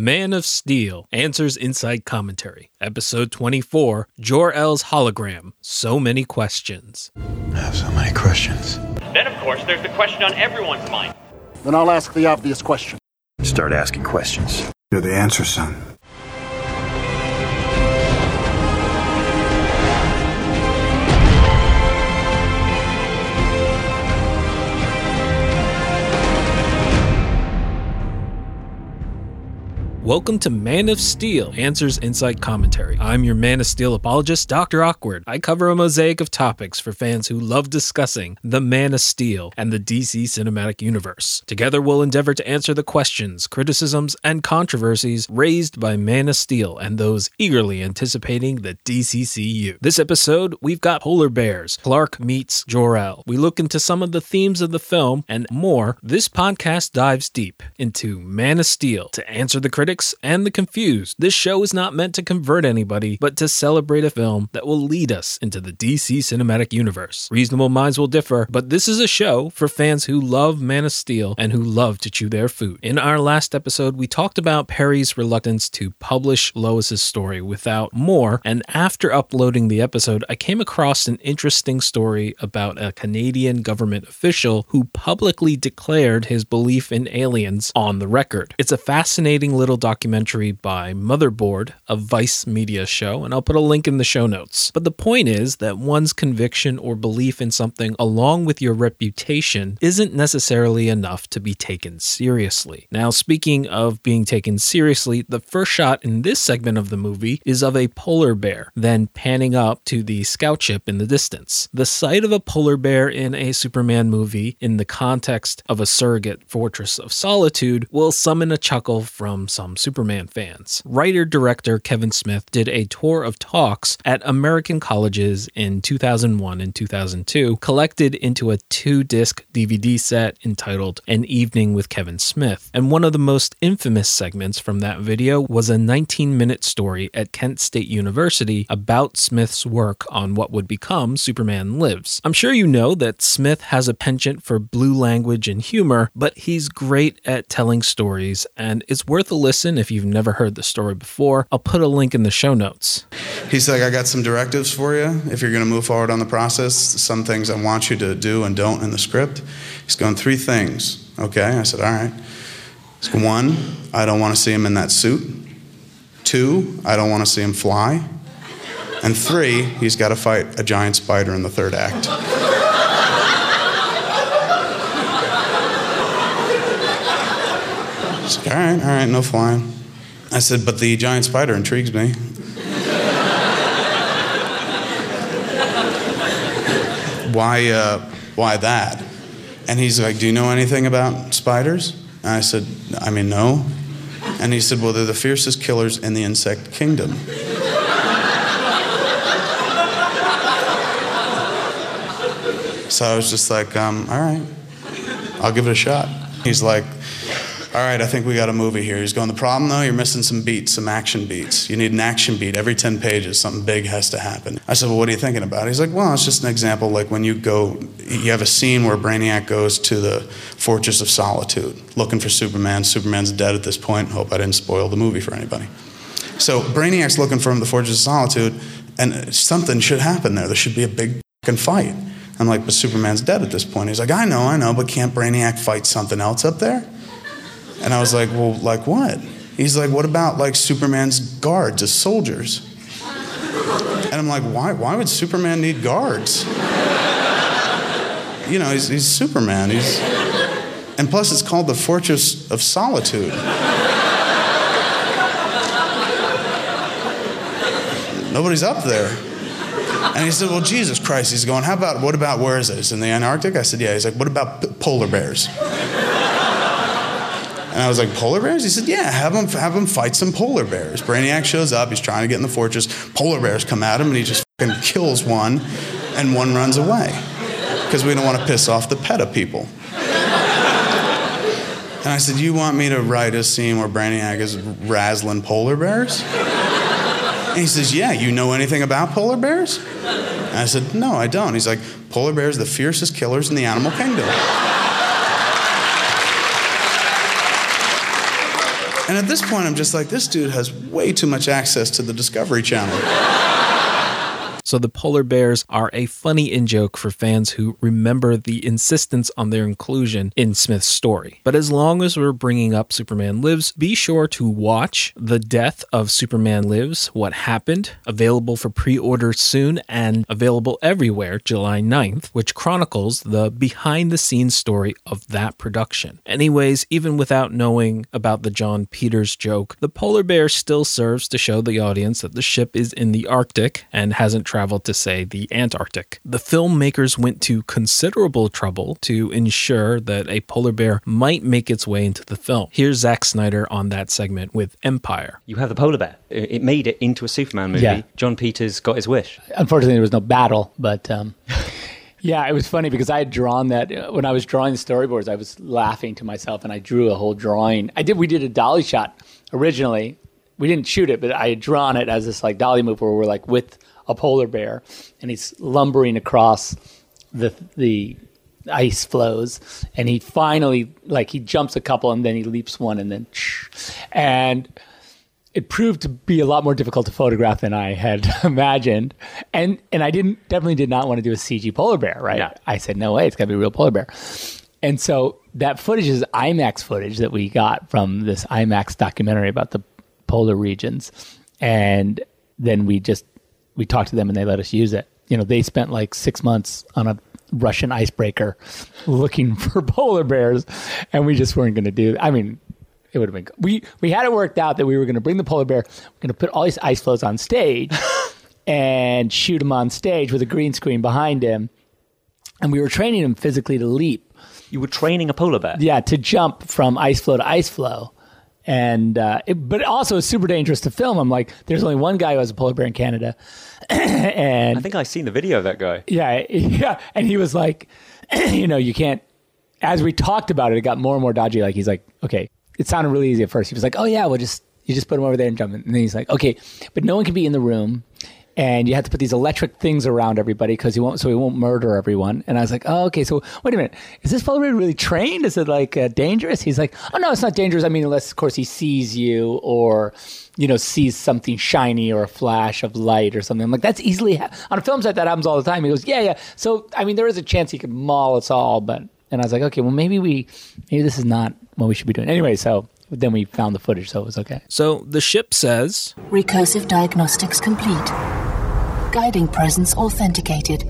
Man of Steel Answers Inside Commentary, Episode 24 Jor El's Hologram. So many questions. I have so many questions. Then, of course, there's the question on everyone's mind. Then I'll ask the obvious question. Start asking questions. You're the answer, son. Welcome to Man of Steel Answers Inside Commentary. I'm your Man of Steel apologist, Dr. Awkward. I cover a mosaic of topics for fans who love discussing the Man of Steel and the DC Cinematic Universe. Together, we'll endeavor to answer the questions, criticisms, and controversies raised by Man of Steel and those eagerly anticipating the DCCU. This episode, we've got polar bears. Clark meets Jor-El. We look into some of the themes of the film and more. This podcast dives deep into Man of Steel to answer the critics and the confused. This show is not meant to convert anybody, but to celebrate a film that will lead us into the DC cinematic universe. Reasonable minds will differ, but this is a show for fans who love Man of Steel and who love to chew their food. In our last episode, we talked about Perry's reluctance to publish Lois's story without more, and after uploading the episode, I came across an interesting story about a Canadian government official who publicly declared his belief in aliens on the record. It's a fascinating little documentary by Motherboard, a Vice media show, and I'll put a link in the show notes. But the point is that one's conviction or belief in something, along with your reputation, isn't necessarily enough to be taken seriously. Now, speaking of being taken seriously, the first shot in this segment of the movie is of a polar bear, then panning up to the scout ship in the distance. The sight of a polar bear in a Superman movie, in the context of a surrogate fortress of solitude, will summon a chuckle from some Superman fans. Writer director Kevin Smith did a tour of talks at American colleges in 2001 and 2002, collected into a two disc DVD set entitled An Evening with Kevin Smith. And one of the most infamous segments from that video was a 19 minute story at Kent State University about Smith's work on what would become Superman Lives. I'm sure you know that Smith has a penchant for blue language and humor, but he's great at telling stories, and it's worth a listen if you've never heard the story before. I'll put a link in the show notes. He's like, I got some directives for you if you're going to move forward on the process. Some things I want you to do and don't in the script. He's going, three things. Okay. I said, all right. One, I don't want to see him in that suit. Two, I don't want to see him fly. And three, he's got to fight a giant spider in the third act. He's like, all right, all right, no flying. I said, but the giant spider intrigues me. why, uh, why that? And he's like, do you know anything about spiders? And I said, I mean, no. And he said, well, they're the fiercest killers in the insect kingdom. So I was just like, um, all right, I'll give it a shot. He's like, all right, I think we got a movie here. He's going, the problem though, you're missing some beats, some action beats. You need an action beat. Every 10 pages, something big has to happen. I said, well, what are you thinking about? He's like, well, it's just an example. Like when you go, you have a scene where Brainiac goes to the Fortress of Solitude looking for Superman. Superman's dead at this point. Hope I didn't spoil the movie for anybody. So Brainiac's looking for him, the Fortress of Solitude, and something should happen there. There should be a big fucking fight. I'm like, but Superman's dead at this point. He's like, I know, I know, but can't Brainiac fight something else up there? And I was like, well, like what? He's like, what about like Superman's guards as soldiers? And I'm like, why, why would Superman need guards? You know, he's, he's Superman. He's, and plus, it's called the Fortress of Solitude. Nobody's up there. And he said, Well, Jesus Christ. He's going, How about, what about, where is it? It's in the Antarctic? I said, Yeah. He's like, What about polar bears? And I was like, Polar bears? He said, Yeah, have him, have him fight some polar bears. Brainiac shows up. He's trying to get in the fortress. Polar bears come at him, and he just fucking kills one, and one runs away. Because we don't want to piss off the PETA people. And I said, You want me to write a scene where Brainiac is razzling polar bears? And he says, Yeah, you know anything about polar bears? And I said, No, I don't. He's like, Polar bears are the fiercest killers in the animal kingdom. And at this point, I'm just like, this dude has way too much access to the Discovery Channel. So the polar bears are a funny in joke for fans who remember the insistence on their inclusion in Smith's story. But as long as we're bringing up Superman Lives, be sure to watch The Death of Superman Lives, What Happened, available for pre-order soon and available everywhere July 9th, which chronicles the behind the scenes story of that production. Anyways, even without knowing about the Jon Peters joke, the polar bear still serves to show the audience that the ship is in the Arctic and hasn't traveled to, say, the Antarctic. The filmmakers went to considerable trouble to ensure that a polar bear might make its way into the film. Here's Zack Snyder on that segment with Empire. You have the polar bear. It it made it into a Superman movie. Yeah. Jon Peters got his wish. Unfortunately, there was no battle, but um, yeah, it was funny because I had drawn that uh, when I was drawing the storyboards. I was laughing to myself, and I drew a whole drawing. I did. We did a dolly shot originally. We didn't shoot it, but I had drawn it as this like dolly move where we're like with a polar bear, and he's lumbering across the the ice flows, and he finally like he jumps a couple, and then he leaps one, and then and it proved to be a lot more difficult to photograph than I had imagined. And and I didn't definitely did not want to do a CG polar bear, right? I said, no way, it's gotta be a real polar bear. And so that footage is IMAX footage that we got from this IMAX documentary about the polar regions. And then we just we talked to them and they let us use it. You know, they spent like six months on a Russian icebreaker looking for polar bears, and we just weren't going to do. I mean, it would have been. We we had it worked out that we were going to bring the polar bear, we're going to put all these ice floes on stage, and shoot him on stage with a green screen behind him, and we were training him physically to leap. You were training a polar bear. Yeah, to jump from ice floe to ice floe. And uh, it, but also it's super dangerous to film. I'm like, there's only one guy who has a polar bear in Canada, and I think I've seen the video of that guy. yeah, yeah. And he was like, you know, you can't. As we talked about it, it got more and more dodgy. Like he's like, okay, it sounded really easy at first. He was like, oh yeah, we'll just you just put him over there and jump. in. And then he's like, okay, but no one can be in the room, and you have to put these electric things around everybody because he won't, so he won't murder everyone. And I was like, oh, okay. So wait a minute, is this fellow really trained? Is it like uh, dangerous? He's like, oh no, it's not dangerous. I mean, unless of course he sees you or you know sees something shiny or a flash of light or something. I'm like, that's easily ha- on a film set that happens all the time. He goes, yeah, yeah. So I mean, there is a chance he could maul us all, but and I was like, okay, well maybe we maybe this is not what we should be doing anyway. So then we found the footage, so it was okay. So the ship says Recursive diagnostics complete. Guiding presence authenticated.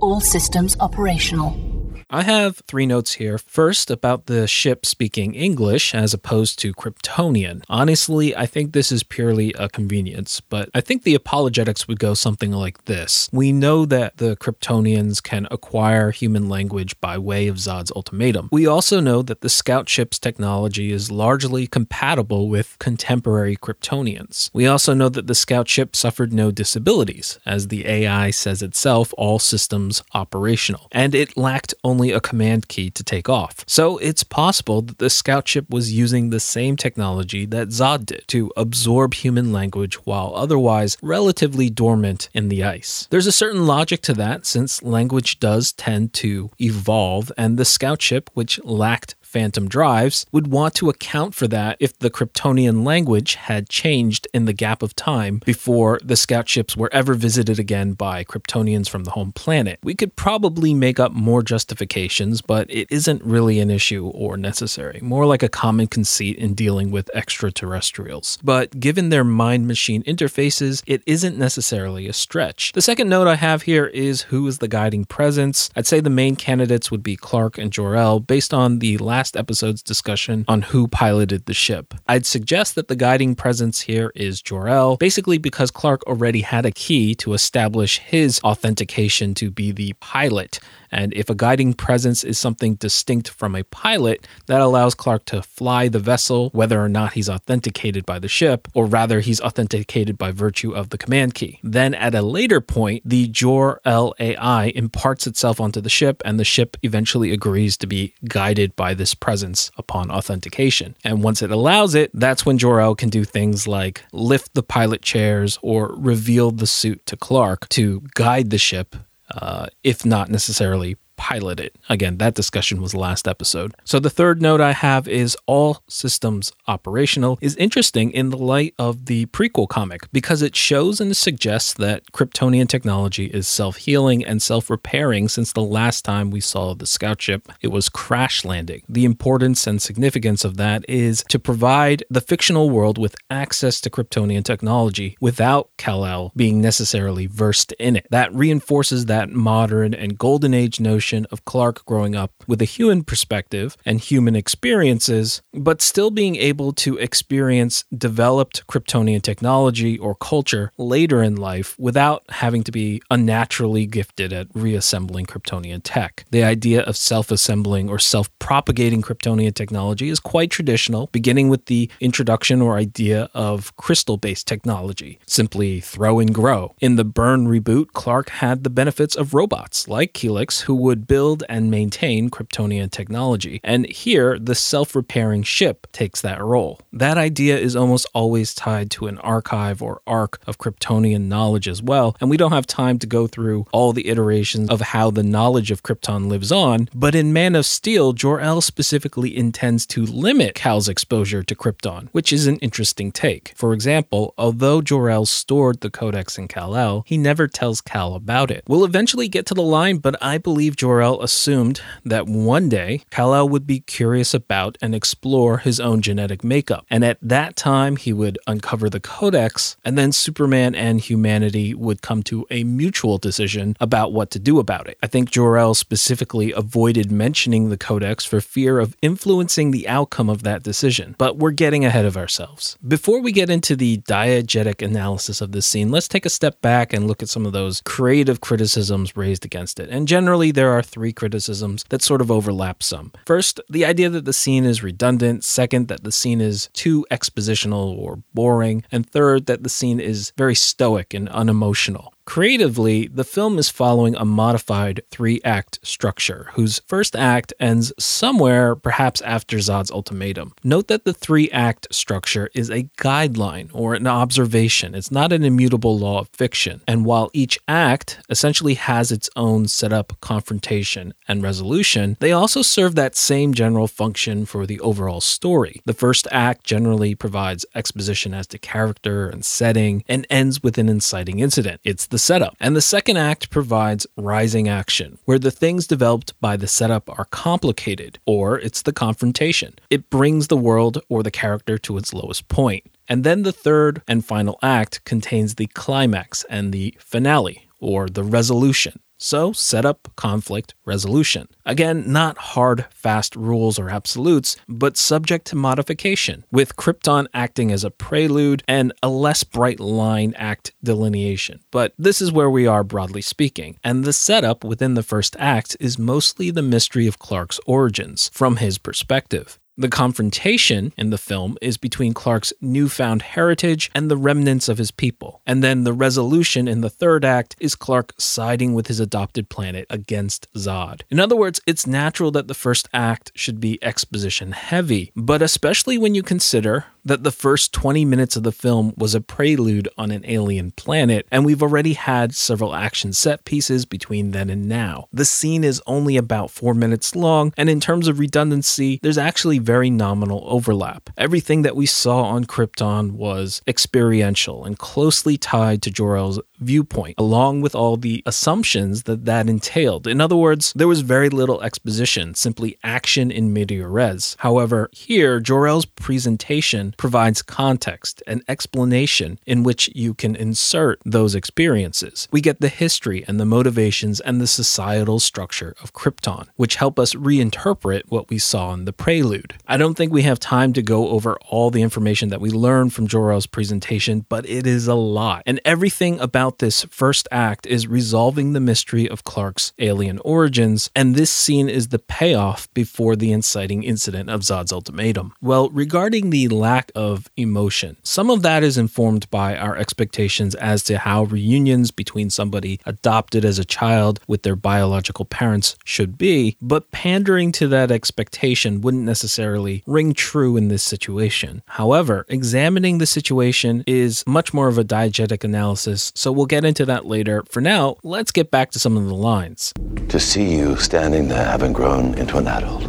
All systems operational. I have three notes here. First, about the ship speaking English as opposed to Kryptonian. Honestly, I think this is purely a convenience, but I think the apologetics would go something like this. We know that the Kryptonians can acquire human language by way of Zod's ultimatum. We also know that the scout ship's technology is largely compatible with contemporary Kryptonians. We also know that the scout ship suffered no disabilities, as the AI says itself, all systems operational, and it lacked only a command key to take off. So it's possible that the scout ship was using the same technology that Zod did to absorb human language while otherwise relatively dormant in the ice. There's a certain logic to that since language does tend to evolve, and the scout ship, which lacked phantom drives, would want to account for that if the Kryptonian language had changed in the gap of time before the scout ships were ever visited again by Kryptonians from the home planet. We could probably make up more justifications, but it isn't really an issue or necessary, more like a common conceit in dealing with extraterrestrials. But given their mind machine interfaces, it isn't necessarily a stretch. The second note I have here is who is the guiding presence. I'd say the main candidates would be Clark and Jor-El based on the last episode's discussion on who piloted the ship. I'd suggest that the guiding presence here is Jor-El, basically because Clark already had a key to establish his authentication to be the pilot. And if a guiding presence is something distinct from a pilot, that allows Clark to fly the vessel, whether or not he's authenticated by the ship, or rather, he's authenticated by virtue of the command key. Then at a later point, the Jor-El AI imparts itself onto the ship, and the ship eventually agrees to be guided by this presence upon authentication. And once it allows it, that's when Jor El can do things like lift the pilot chairs or reveal the suit to Clark to guide the ship uh, if not necessarily pilot it. Again, that discussion was the last episode. So the third note I have is all systems operational is interesting in the light of the prequel comic because it shows and suggests that Kryptonian technology is self healing and self repairing since the last time we saw the scout ship. It was crash landing. The importance and significance of that is to provide the fictional world with access to Kryptonian technology without Kal-El being necessarily versed in it. That reinforces that modern and golden age notion of Clark growing up with a human perspective and human experiences, but still being able to experience developed Kryptonian technology or culture later in life without having to be unnaturally gifted at reassembling Kryptonian tech. The idea of self assembling or self propagating Kryptonian technology is quite traditional, beginning with the introduction or idea of crystal based technology, simply throw and grow. In the Byrne reboot, Clark had the benefits of robots like Kelex who would build and maintain Kryptonian technology. And here, the self repairing ship takes that role. That idea is almost always tied to an archive or arc of Kryptonian knowledge as well, and we don't have time to go through all the iterations of how the knowledge of Krypton lives on, but in Man of Steel, Jor-El specifically intends to limit Kal's exposure to Krypton, which is an interesting take. For example, although Jor-El stored the Codex in Kal-El, he never tells Kal about it. We'll eventually get to the line, but I believe Jor-El assumed that one day Kal-El would be curious about and explore his own genetic makeup, and at that time he would uncover the Codex, and then Superman and humanity would come to a mutual decision about what to do about it. I think Jor-El specifically avoided mentioning the Codex for fear of influencing the outcome of that decision, but we're getting ahead of ourselves. Before we get into the diegetic analysis of this scene, let's take a step back and look at some of those creative criticisms raised against it. And generally, there are three criticisms that sort of overlap some. First, the idea that the scene is redundant. Second, that the scene is too expositional or boring. And third, that the scene is very stoic and unemotional. Creatively, the film is following a modified three act structure, whose first act ends somewhere perhaps after Zod's ultimatum. Note that the three act structure is a guideline or an observation, it's not an immutable law of fiction. And while each act essentially has its own setup, confrontation, and resolution, they also serve that same general function for the overall story. The first act generally provides exposition as to character and setting and ends with an inciting incident. It's the setup. And the second act provides rising action, where the things developed by the setup are complicated, or it's the confrontation. It brings the world or the character to its lowest point. And then the third and final act contains the climax and the finale, or the resolution. So, setup, conflict, resolution. Again, not hard, fast rules or absolutes, but subject to modification, with Krypton acting as a prelude and a less bright line act delineation. But this is where we are broadly speaking, and the setup within the first act is mostly the mystery of Clark's origins from his perspective. The confrontation in the film is between Clark's newfound heritage and the remnants of his people. And then the resolution in the third act is Clark siding with his adopted planet against Zod. In other words, it's natural that the first act should be exposition heavy, but especially when you consider that the first 20 minutes of the film was a prelude on an alien planet, and we've already had several action set pieces between then and now. The scene is only about four minutes long, and in terms of redundancy, there's actually very nominal overlap. Everything that we saw on Krypton was experiential and closely tied to Jor-El's viewpoint, along with all the assumptions that that entailed. In other words, there was very little exposition, simply action in medias res. However, here, Jor-El's presentation provides context and explanation in which you can insert those experiences. We get the history and the motivations and the societal structure of Krypton, which help us reinterpret what we saw in the prelude. I don't think we have time to go over all the information that we learned from Jor-El's presentation, but it is a lot. And everything about this first act is resolving the mystery of Clark's alien origins, and this scene is the payoff before the inciting incident of Zod's ultimatum. Well, regarding the lack of emotion, some of that is informed by our expectations as to how reunions between somebody adopted as a child with their biological parents should be, but pandering to that expectation wouldn't necessarily necessarily ring true in this situation. However, examining the situation is much more of a diegetic analysis, so we'll get into that later. For now, let's get back to some of the lines. To see you standing there having grown into an adult.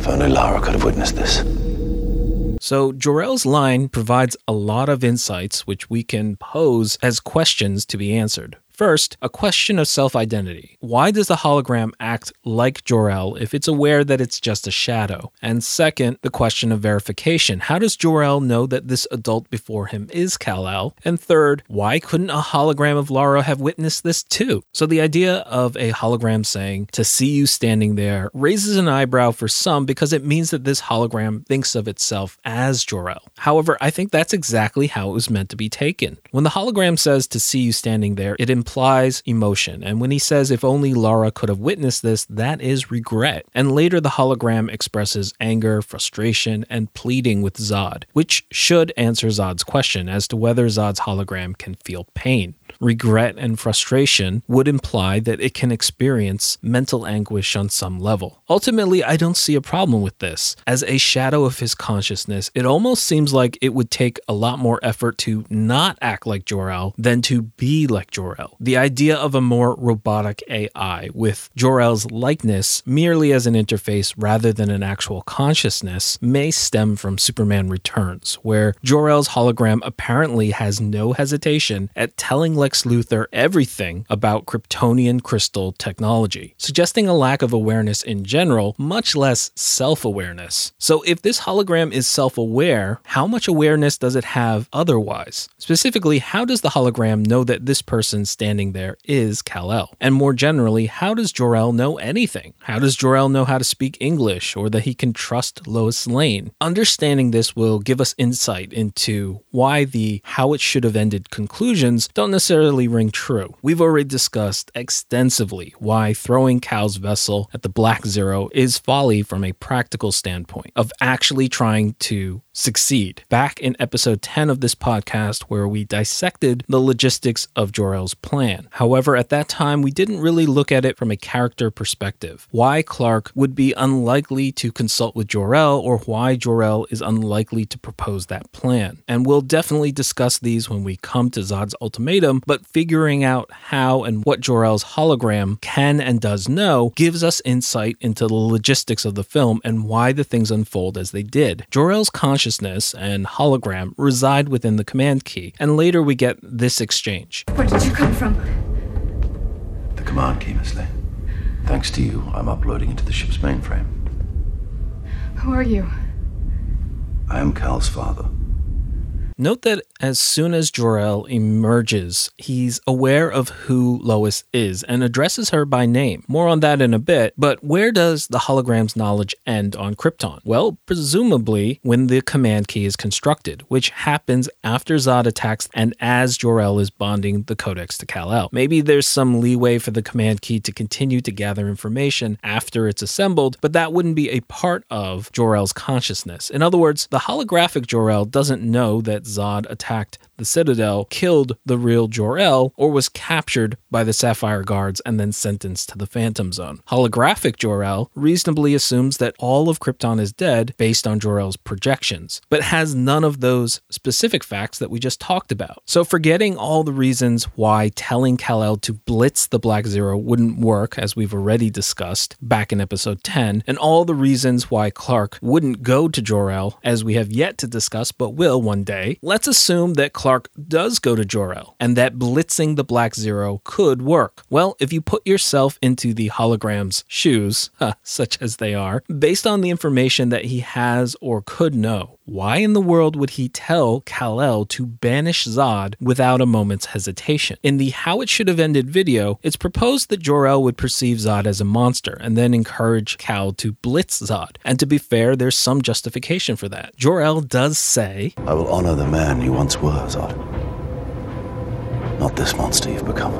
If only Lara could have witnessed this. So, Jor-El's line provides a lot of insights which we can pose as questions to be answered. First, a question of self identity. Why does the hologram act like Jor-El if it's aware that it's just a shadow? And second, the question of verification. How does Jor-El know that this adult before him is Kal-El? And third, why couldn't a hologram of Lara have witnessed this too? So the idea of a hologram saying, to see you standing there, raises an eyebrow for some because it means that this hologram thinks of itself as Jor-El. However, I think that's exactly how it was meant to be taken. When the hologram says to see you standing there, it implies emotion. And when he says, if only Lara could have witnessed this, that is regret. And later, the hologram expresses anger, frustration, and pleading with Zod, which should answer Zod's question as to whether Zod's hologram can feel pain. Regret and frustration would imply that it can experience mental anguish on some level. Ultimately, I don't see a problem with this. As a shadow of his consciousness, it almost seems like it would take a lot more effort to not act like Jor-El than to be like Jor-El. The idea of a more robotic AI with Jor-El's likeness merely as an interface rather than an actual consciousness may stem from Superman Returns, where Jor-El's hologram apparently has no hesitation at telling Lex Luthor everything about Kryptonian crystal technology, suggesting a lack of awareness in general, much less self awareness. So, if this hologram is self aware, how much awareness does it have otherwise? Specifically, how does the hologram know that this person standing there is Kal El? And more generally, how does Jor-El know anything? How does Jor-El know how to speak English or that he can trust Lois Lane? Understanding this will give us insight into why the how it should have ended conclusions don't necessarily ring true. We've already discussed extensively why throwing Kal's vessel at the Black Zero is folly from a practical standpoint of actually trying to succeed. Back in episode 10 of this podcast, where we dissected the logistics of Jor-El's plan. However, at that time, we didn't really look at it from a character perspective. Why Clark would be unlikely to consult with Jor-El, or why Jor-El is unlikely to propose that plan. And we'll definitely discuss these when we come to Zod's ultimatum, but figuring out how and what Jor-El's hologram can and does know gives us insight into the logistics of the film and why the things unfold as they did. Jor-El's consciousness and hologram reside within the command key, and later we get this exchange. Where did you come from? The command key, Miss Lane. Thanks to you, I'm uploading into the ship's mainframe. Who are you? I am Kal's father. Note that as soon as Jor-El emerges, he's aware of who Lois is and addresses her by name. More on that in a bit, but where does the hologram's knowledge end on Krypton? Well, presumably when the command key is constructed, which happens after Zod attacks and as Jor-El is bonding the codex to Kal-El. Maybe there's some leeway for the command key to continue to gather information after it's assembled, but that wouldn't be a part of Jor-El's consciousness. In other words, the holographic Jor-El doesn't know that Zod attacked the Citadel, killed the real Jor-El, or was captured by the Sapphire Guards and then sentenced to the Phantom Zone. Holographic Jor-El reasonably assumes that all of Krypton is dead based on Jor-El's projections, but has none of those specific facts that we just talked about. So forgetting all the reasons why telling Kal-El to blitz the Black Zero wouldn't work, as we've already discussed back in episode 10, and all the reasons why Clark wouldn't go to Jor-El, as we have yet to discuss but will one day, let's assume that Clark does go to Jor-El and that blitzing the Black Zero could work. Well, if you put yourself into the hologram's shoes, huh, such as they are, based on the information that he has or could know, why in the world would he tell Kal-El to banish Zod without a moment's hesitation? In the How It Should Have Ended video, it's proposed that Jor-El would perceive Zod as a monster and then encourage Kal to blitz Zod. And to be fair, there's some justification for that. Jor-El does say, I will honor the man you once were, Zod. Not this monster you've become.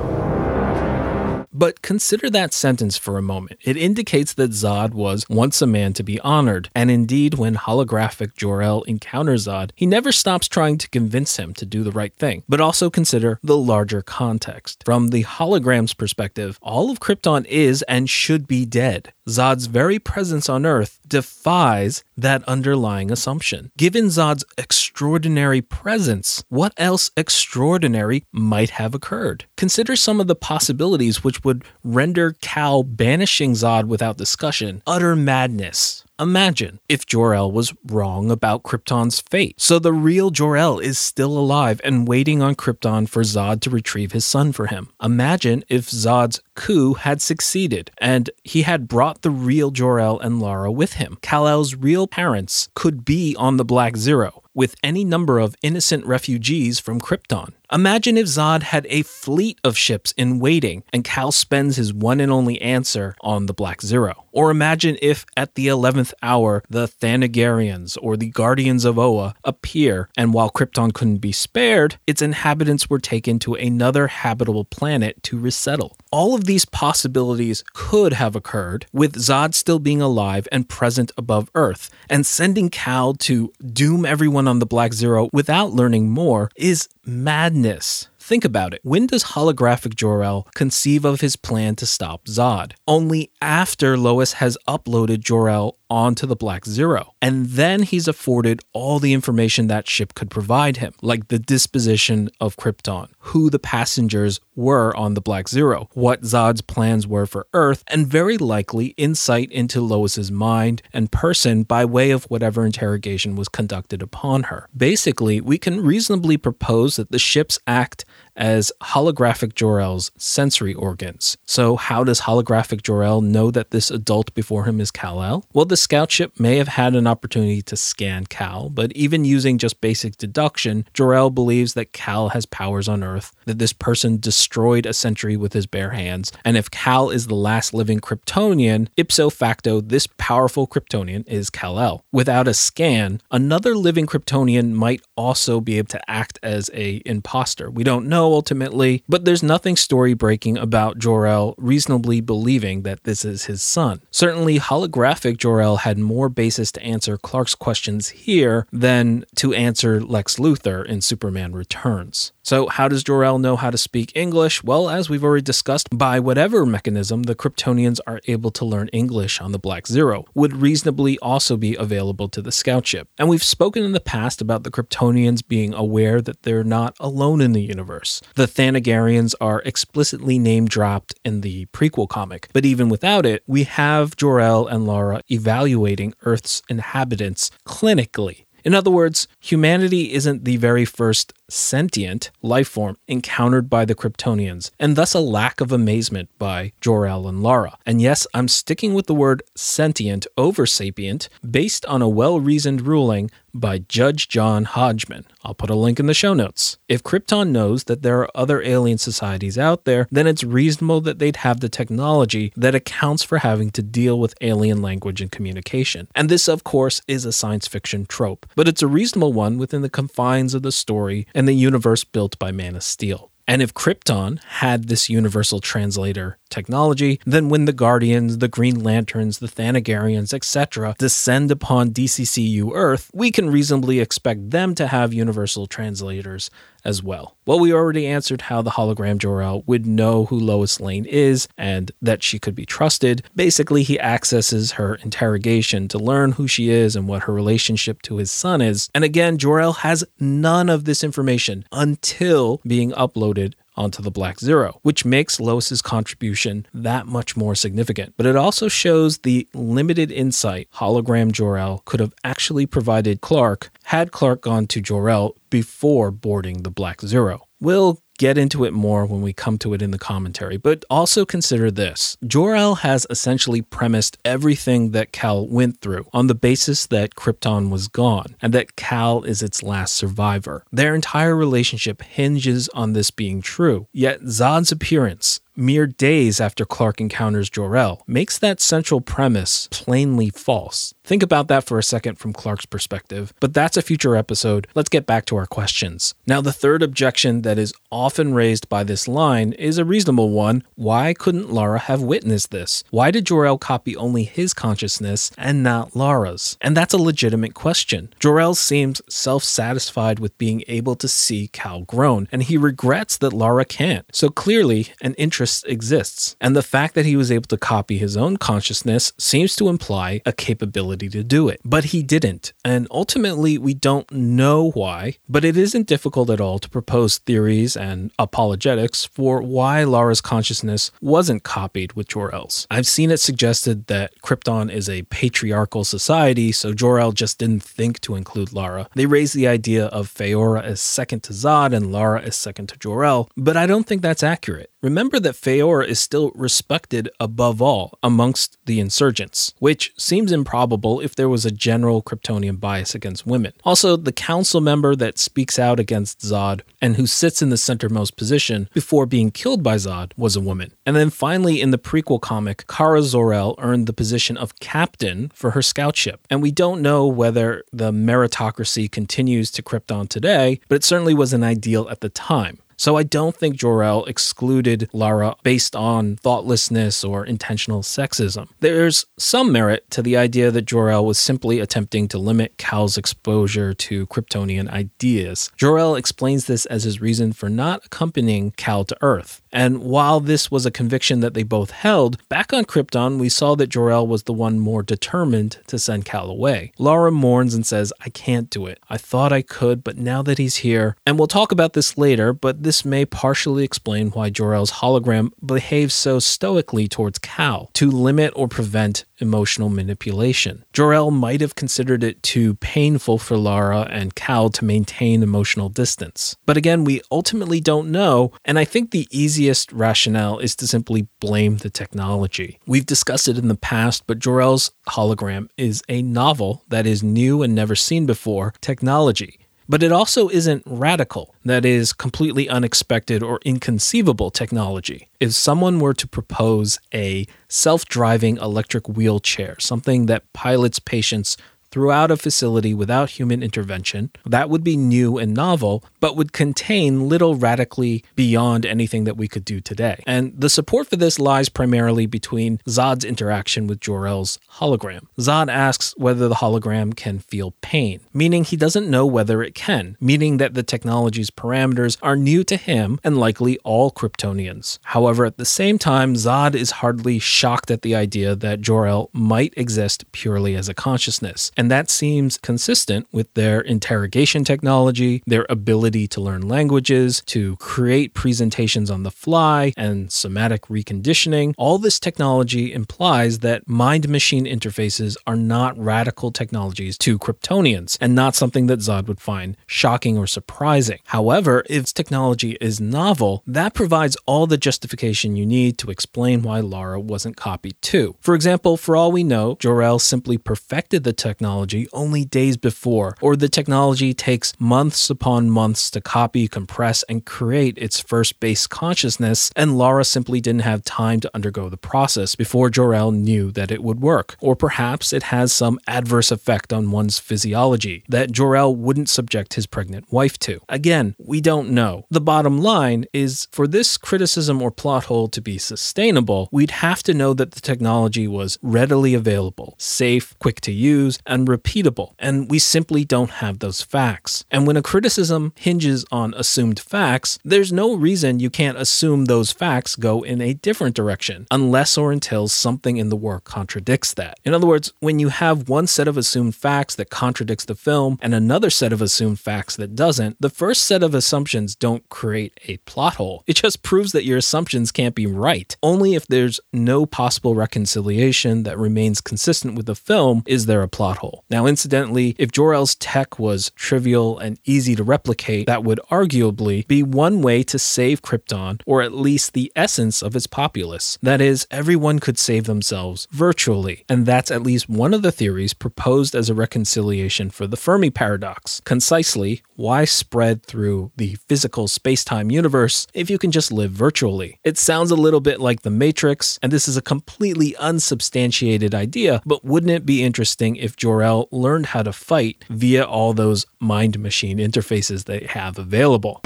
But consider that sentence for a moment. It indicates that Zod was once a man to be honored, and indeed, when holographic Jor-El encounters Zod, he never stops trying to convince him to do the right thing. But also consider the larger context. From the hologram's perspective, all of Krypton is and should be dead. Zod's very presence on Earth defies that underlying assumption. Given Zod's extraordinary presence, what else extraordinary might have occurred? Consider some of the possibilities which would render Kal banishing Zod without discussion utter madness. Imagine if Jor-El was wrong about Krypton's fate. So the real Jor-El is still alive and waiting on Krypton for Zod to retrieve his son for him. Imagine if Zod's coup had succeeded and he had brought the real Jor-El and Lara with him. Kal-El's real parents could be on the Black Zero with any number of innocent refugees from Krypton. Imagine if Zod had a fleet of ships in waiting and Kal spends his one and only answer on the Black Zero. Or imagine if at the 11th hour the Thanagarians or the Guardians of Oa appear and while Krypton couldn't be spared, its inhabitants were taken to another habitable planet to resettle. All of these possibilities could have occurred with Zod still being alive and present above Earth, and sending Kal to doom everyone on the Black Zero without learning more is madness. Think about it. When does holographic Jor-El conceive of his plan to stop Zod? Only after Lois has uploaded Jor-El onto the Black Zero. And then he's afforded all the information that ship could provide him, like the disposition of Krypton, who the passengers were on the Black Zero, what Zod's plans were for Earth, and very likely insight into Lois's mind and person by way of whatever interrogation was conducted upon her. Basically, we can reasonably propose that the ships act as holographic Jor-El's sensory organs. So, how does holographic Jor-El know that this adult before him is Kal-El? Well, the scout ship may have had an opportunity to scan Kal, but even using just basic deduction, Jor-El believes that Kal has powers on Earth, that this person destroyed a century with his bare hands, and if Kal is the last living Kryptonian, ipso facto, this powerful Kryptonian is Kal-El. Without a scan, another living Kryptonian might also be able to act as a imposter. We don't know ultimately, but there's nothing story breaking about Jor-El reasonably believing that this is his son. Certainly, holographic Jor-El had more basis to answer Clark's questions here than to answer Lex Luthor in Superman Returns. So, how does Jor-El know how to speak English? Well, as we've already discussed, by whatever mechanism the Kryptonians are able to learn English on the Black Zero would reasonably also be available to the scout ship. And we've spoken in the past about the Kryptonians being aware that they're not alone in the universe. The Thanagarians are explicitly name dropped in the prequel comic, but even without it, we have Jor-El and Lara evaluating Earth's inhabitants clinically. In other words, humanity isn't the very first sentient life form encountered by the Kryptonians, and thus a lack of amazement by Jor-El and Lara. And yes, I'm sticking with the word sentient over sapient based on a well reasoned ruling by Judge John Hodgman. I'll put a link in the show notes. If Krypton knows that there are other alien societies out there, then it's reasonable that they'd have the technology that accounts for having to deal with alien language and communication. And this, of course, is a science fiction trope, but it's a reasonable one within the confines of the story and the universe built by Man of Steel. And if Krypton had this universal translator technology, then when the Guardians, the Green Lanterns, the Thanagarians, etc., descend upon DCCU Earth, we can reasonably expect them to have universal translators as well. Well, we already answered how the hologram Jor-El would know who Lois Lane is and that she could be trusted. Basically, he accesses her interrogation to learn who she is and what her relationship to his son is. And again, Jor-El has none of this information until being uploaded onto the Black Zero, which makes Lois's contribution that much more significant. But it also shows the limited insight hologram Jor-El could have actually provided Clark had Clark gone to Jor-El before boarding the Black Zero. We'll get into it more when we come to it in the commentary, but also consider this. Jor-El has essentially premised everything that Kal went through on the basis that Krypton was gone and that Kal is its last survivor. Their entire relationship hinges on this being true. Yet Zod's appearance mere days after Clark encounters Jor-El, makes that central premise plainly false. Think about that for a second from Clark's perspective, but that's a future episode. Let's get back to our questions. Now, the third objection that is often raised by this line is a reasonable one. Why couldn't Lara have witnessed this? Why did Jor-El copy only his consciousness and not Lara's? And that's a legitimate question. Jor-El seems self-satisfied with being able to see Kal grown, and he regrets that Lara can't. So clearly, an interest exists. And the fact that he was able to copy his own consciousness seems to imply a capability to do it. But he didn't. And ultimately, we don't know why, but it isn't difficult at all to propose theories and apologetics for why Lara's consciousness wasn't copied with Jor-El's. I've seen it suggested that Krypton is a patriarchal society, so Jor-El just didn't think to include Lara. They raised the idea of Faora as second to Zod and Lara as second to Jor-El, but I don't think that's accurate. Remember that Faora is still respected above all amongst the insurgents, which seems improbable if there was a general Kryptonian bias against women. Also, the council member that speaks out against Zod and who sits in the centermost position before being killed by Zod was a woman. And then finally, in the prequel comic, Kara Zor-El earned the position of captain for her scout ship. And we don't know whether the meritocracy continues to Krypton today, but it certainly was an ideal at the time. So I don't think Jor-El excluded Lara based on thoughtlessness or intentional sexism. There's some merit to the idea that Jor-El was simply attempting to limit Kal's exposure to Kryptonian ideas. Jor-El explains this as his reason for not accompanying Kal to Earth. And while this was a conviction that they both held, back on Krypton, we saw that Jor-El was the one more determined to send Kal away. Lara mourns and says, I can't do it. I thought I could, but now that he's here, and we'll talk about this later, but this may partially explain why Jor-El's hologram behaves so stoically towards Kal to limit or prevent emotional manipulation. Jor-El might have considered it too painful for Lara and Kal to maintain emotional distance. But again, we ultimately don't know, and I think the easiest rationale is to simply blame the technology. We've discussed it in the past, but Jor-El's hologram is a novel that is new and never seen before technology. But it also isn't radical, that is, completely unexpected or inconceivable technology. If someone were to propose a self driving electric wheelchair, something that pilots patients throughout a facility without human intervention. That would be new and novel, but would contain little radically beyond anything that we could do today. And the support for this lies primarily between Zod's interaction with Jor-El's hologram. Zod asks whether the hologram can feel pain, meaning he doesn't know whether it can, meaning that the technology's parameters are new to him and likely all Kryptonians. However, at the same time, Zod is hardly shocked at the idea that Jor-El might exist purely as a consciousness and that seems consistent with their interrogation technology, their ability to learn languages, to create presentations on the fly, and somatic reconditioning. All this technology implies that mind machine interfaces are not radical technologies to Kryptonians and not something that Zod would find shocking or surprising. However, if technology is novel, that provides all the justification you need to explain why Lara wasn't copied too. For example, for all we know, Jor-El simply perfected the technology technology only days before, or the technology takes months upon months to copy, compress, and create its first base consciousness, and Lara simply didn't have time to undergo the process before Jor-El knew that it would work. Or perhaps it has some adverse effect on one's physiology that Jor-El wouldn't subject his pregnant wife to. Again, we don't know. The bottom line is for this criticism or plot hole to be sustainable, we'd have to know that the technology was readily available, safe, quick to use, and repeatable, and we simply don't have those facts. And when a criticism hinges on assumed facts, there's no reason you can't assume those facts go in a different direction, unless or until something in the work contradicts that. In other words, when you have one set of assumed facts that contradicts the film and another set of assumed facts that doesn't, the first set of assumptions don't create a plot hole. It just proves that your assumptions can't be right. Only if there's no possible reconciliation that remains consistent with the film is there a plot hole. Now, incidentally, if Jor-El's tech was trivial and easy to replicate, that would arguably be one way to save Krypton, or at least the essence of its populace. That is, everyone could save themselves virtually, and that's at least one of the theories proposed as a reconciliation for the Fermi paradox. Concisely, why spread through the physical space time universe if you can just live virtually? It sounds a little bit like The Matrix, and this is a completely unsubstantiated idea, but wouldn't it be interesting if Jor-El learned how to fight via all those mind machine interfaces they have available?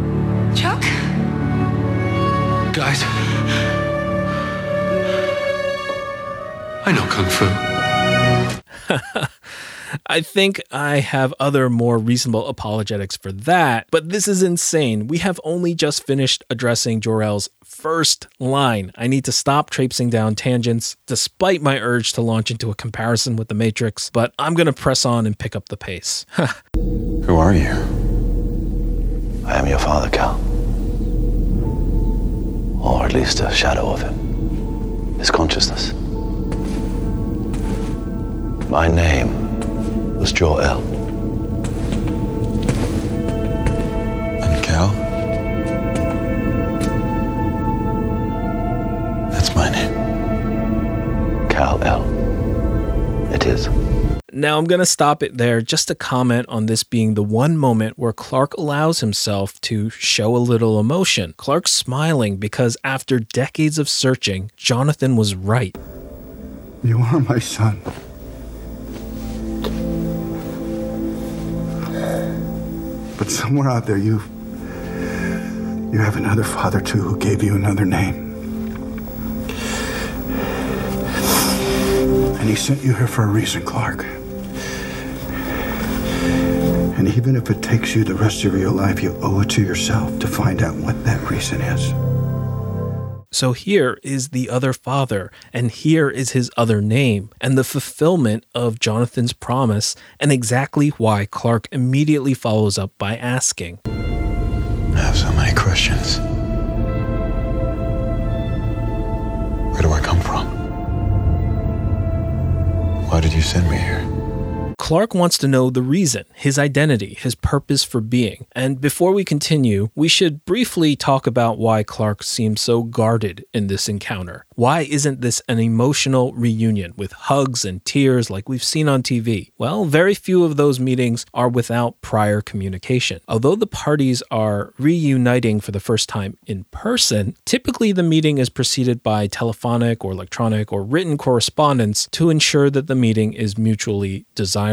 Chuck? Guys. I know Kung Fu. I think I have other more reasonable apologetics for that, but this is insane. We have only just finished addressing Jor-El's first line. I need to stop traipsing down tangents, despite my urge to launch into a comparison with The Matrix, but I'm going to press on and pick up the pace. Who are you? I am your father, Kal. Or at least a shadow of him. His consciousness. My name was Jor-El. And Kal? That's my name. Kal-El. It is. Now, I'm going to stop it there just to comment on this being the one moment where Clark allows himself to show a little emotion. Clark's smiling because after decades of searching, Jonathan was right. You are my son. But somewhere out there, you. You have another father, too, who gave you another name. And he sent you here for a reason, Clark. And even if it takes you the rest of your life, you owe it to yourself to find out what that reason is. So here is the other father, and here is his other name, and the fulfillment of Jonathan's promise, and exactly why Clark immediately follows up by asking I have so many questions. Where do I come from? Why did you send me here? Clark wants to know the reason, his identity, his purpose for being. And before we continue, we should briefly talk about why Clark seems so guarded in this encounter. Why isn't this an emotional reunion with hugs and tears like we've seen on TV? Well, very few of those meetings are without prior communication. Although the parties are reuniting for the first time in person, typically the meeting is preceded by telephonic or electronic or written correspondence to ensure that the meeting is mutually desirable.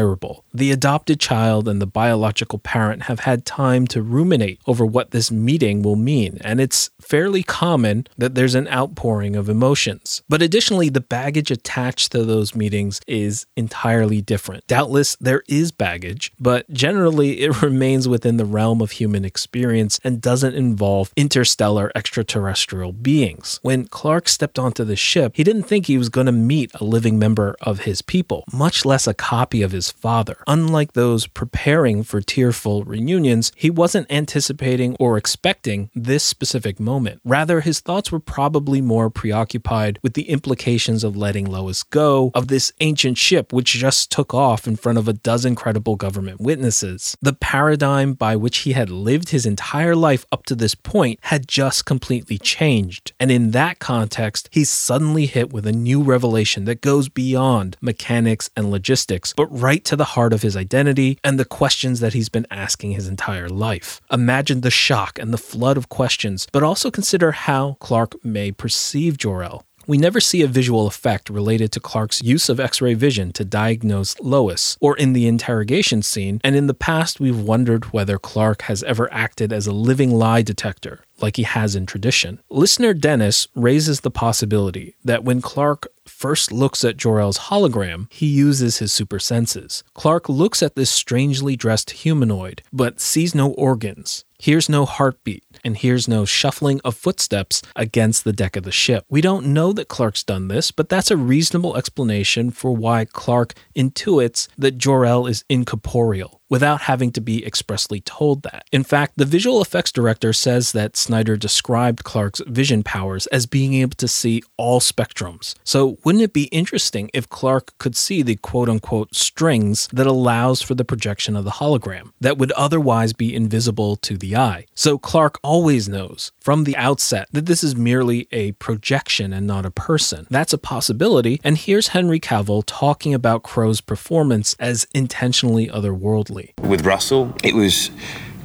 The adopted child and the biological parent have had time to ruminate over what this meeting will mean, and it's fairly common that there's an outpouring of emotions. But additionally, the baggage attached to those meetings is entirely different. Doubtless, there is baggage, but generally it remains within the realm of human experience and doesn't involve interstellar extraterrestrial beings. When Clark stepped onto the ship, he didn't think he was going to meet a living member of his people, much less a copy of his father. Unlike those preparing for tearful reunions, he wasn't anticipating or expecting this specific moment. Rather, his thoughts were probably more preoccupied with the implications of letting Lois go, of this ancient ship which just took off in front of a dozen credible government witnesses. The paradigm by which he had lived his entire life up to this point had just completely changed. And in that context, he's suddenly hit with a new revelation that goes beyond mechanics and logistics, but right to the heart of his identity and the questions that he's been asking his entire life. Imagine the shock and the flood of questions, but also consider how Clark may perceive Jor-El. We never see a visual effect related to Clark's use of X ray vision to diagnose Lois, or in the interrogation scene, and in the past we've wondered whether Clark has ever acted as a living lie detector, like he has in tradition. Listener Dennis raises the possibility that when Clark first looks at Jor-El's hologram, he uses his super senses. Clark looks at this strangely dressed humanoid, but sees no organs, hears no heartbeat, and hears no shuffling of footsteps against the deck of the ship. We don't know that Clark's done this, but that's a reasonable explanation for why Clark intuits that Jor-El is incorporeal. Without having to be expressly told that. In fact, the visual effects director says that Snyder described Clark's vision powers as being able to see all spectrums. So, wouldn't it be interesting if Clark could see the quote unquote strings that allows for the projection of the hologram that would otherwise be invisible to the eye? So, Clark always knows from the outset that this is merely a projection and not a person. That's a possibility, and here's Henry Cavill talking about Crowe's performance as intentionally otherworldly. With Russell, it was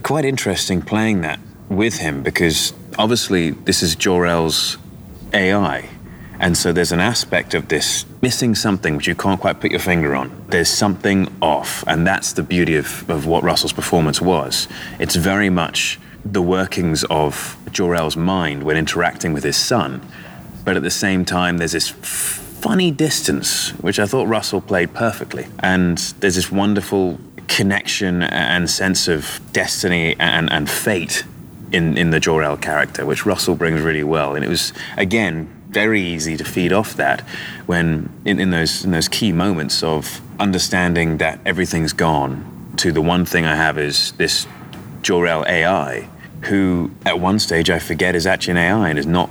quite interesting playing that with him because obviously this is Jor-El's AI. And so there's an aspect of this missing something which you can't quite put your finger on. There's something off, and that's the beauty of, of what Russell's performance was. It's very much the workings of Jor-El's mind when interacting with his son, but at the same time, there's this funny distance, which I thought Russell played perfectly. And there's this wonderful connection and sense of destiny and, and fate in, in the Jor-El character, which Russell brings really well. And it was, again, very easy to feed off that when in, in those in those key moments of understanding that everything's gone to the one thing I have is this Jor-El AI, who at one stage I forget is actually an AI and is not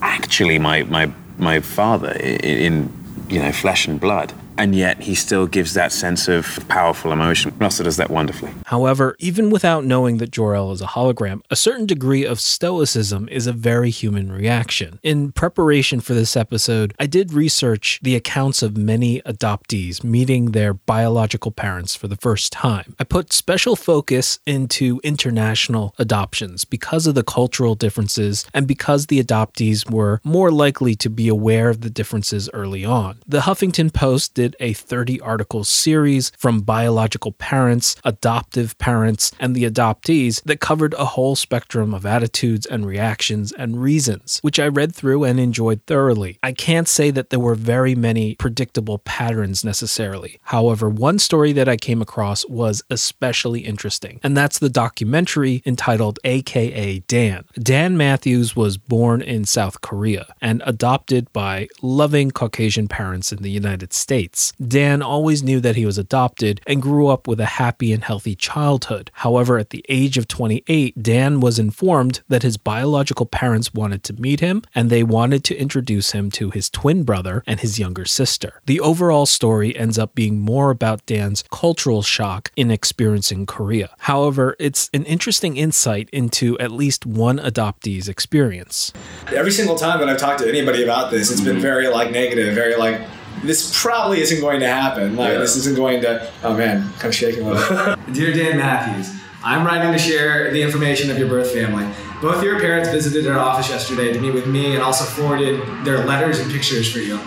actually my my my father in, in you know flesh and blood and yet he still gives that sense of powerful emotion. Russell does that wonderfully. However, even without knowing that Jor-El is a hologram, a certain degree of stoicism is a very human reaction. In preparation for this episode, I did research the accounts of many adoptees meeting their biological parents for the first time. I put special focus into international adoptions because of the cultural differences and because the adoptees were more likely to be aware of the differences early on. The Huffington Post did a 30 article series from biological parents, adoptive parents, and the adoptees that covered a whole spectrum of attitudes and reactions and reasons, which I read through and enjoyed thoroughly. I can't say that there were very many predictable patterns necessarily. However, one story that I came across was especially interesting, and that's the documentary entitled AKA Dan. Dan Matthews was born in South Korea and adopted by loving Caucasian parents in the United States. Dan always knew that he was adopted and grew up with a happy and healthy childhood. However, at the age of 28, Dan was informed that his biological parents wanted to meet him and they wanted to introduce him to his twin brother and his younger sister. The overall story ends up being more about Dan's cultural shock in experiencing Korea. However, it's an interesting insight into at least one adoptee's experience. Every single time that I've talked to anybody about this, it's been mm-hmm. very like negative, very like this probably isn't going to happen. Like, yeah. this isn't going to. Oh man, of shaking a little. Dear Dan Matthews, I'm writing to share the information of your birth family. Both your parents visited our office yesterday to meet with me and also forwarded their letters and pictures for you.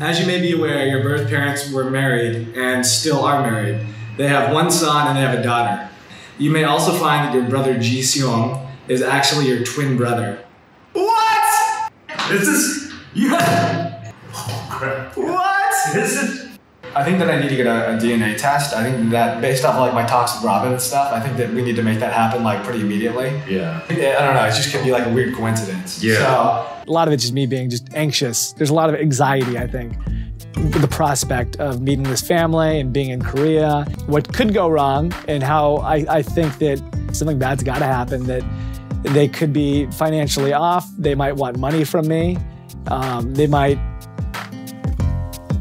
As you may be aware, your birth parents were married and still are married. They have one son and they have a daughter. You may also find that your brother Ji Seong is actually your twin brother. What? This is you. Oh, crap. What? This is. I think that I need to get a, a, DNA test. I think that based off of like my talks with Robin and stuff, I think that we need to make that happen like pretty immediately. Yeah. I don't know. It just could be like a weird coincidence. Yeah. So, a lot of it's just me being just anxious. There's a lot of anxiety, I think. The prospect of meeting this family and being in Korea, what could go wrong, and how I, I think that something bad's got to happen. That they could be financially off. They might want money from me. Um, they might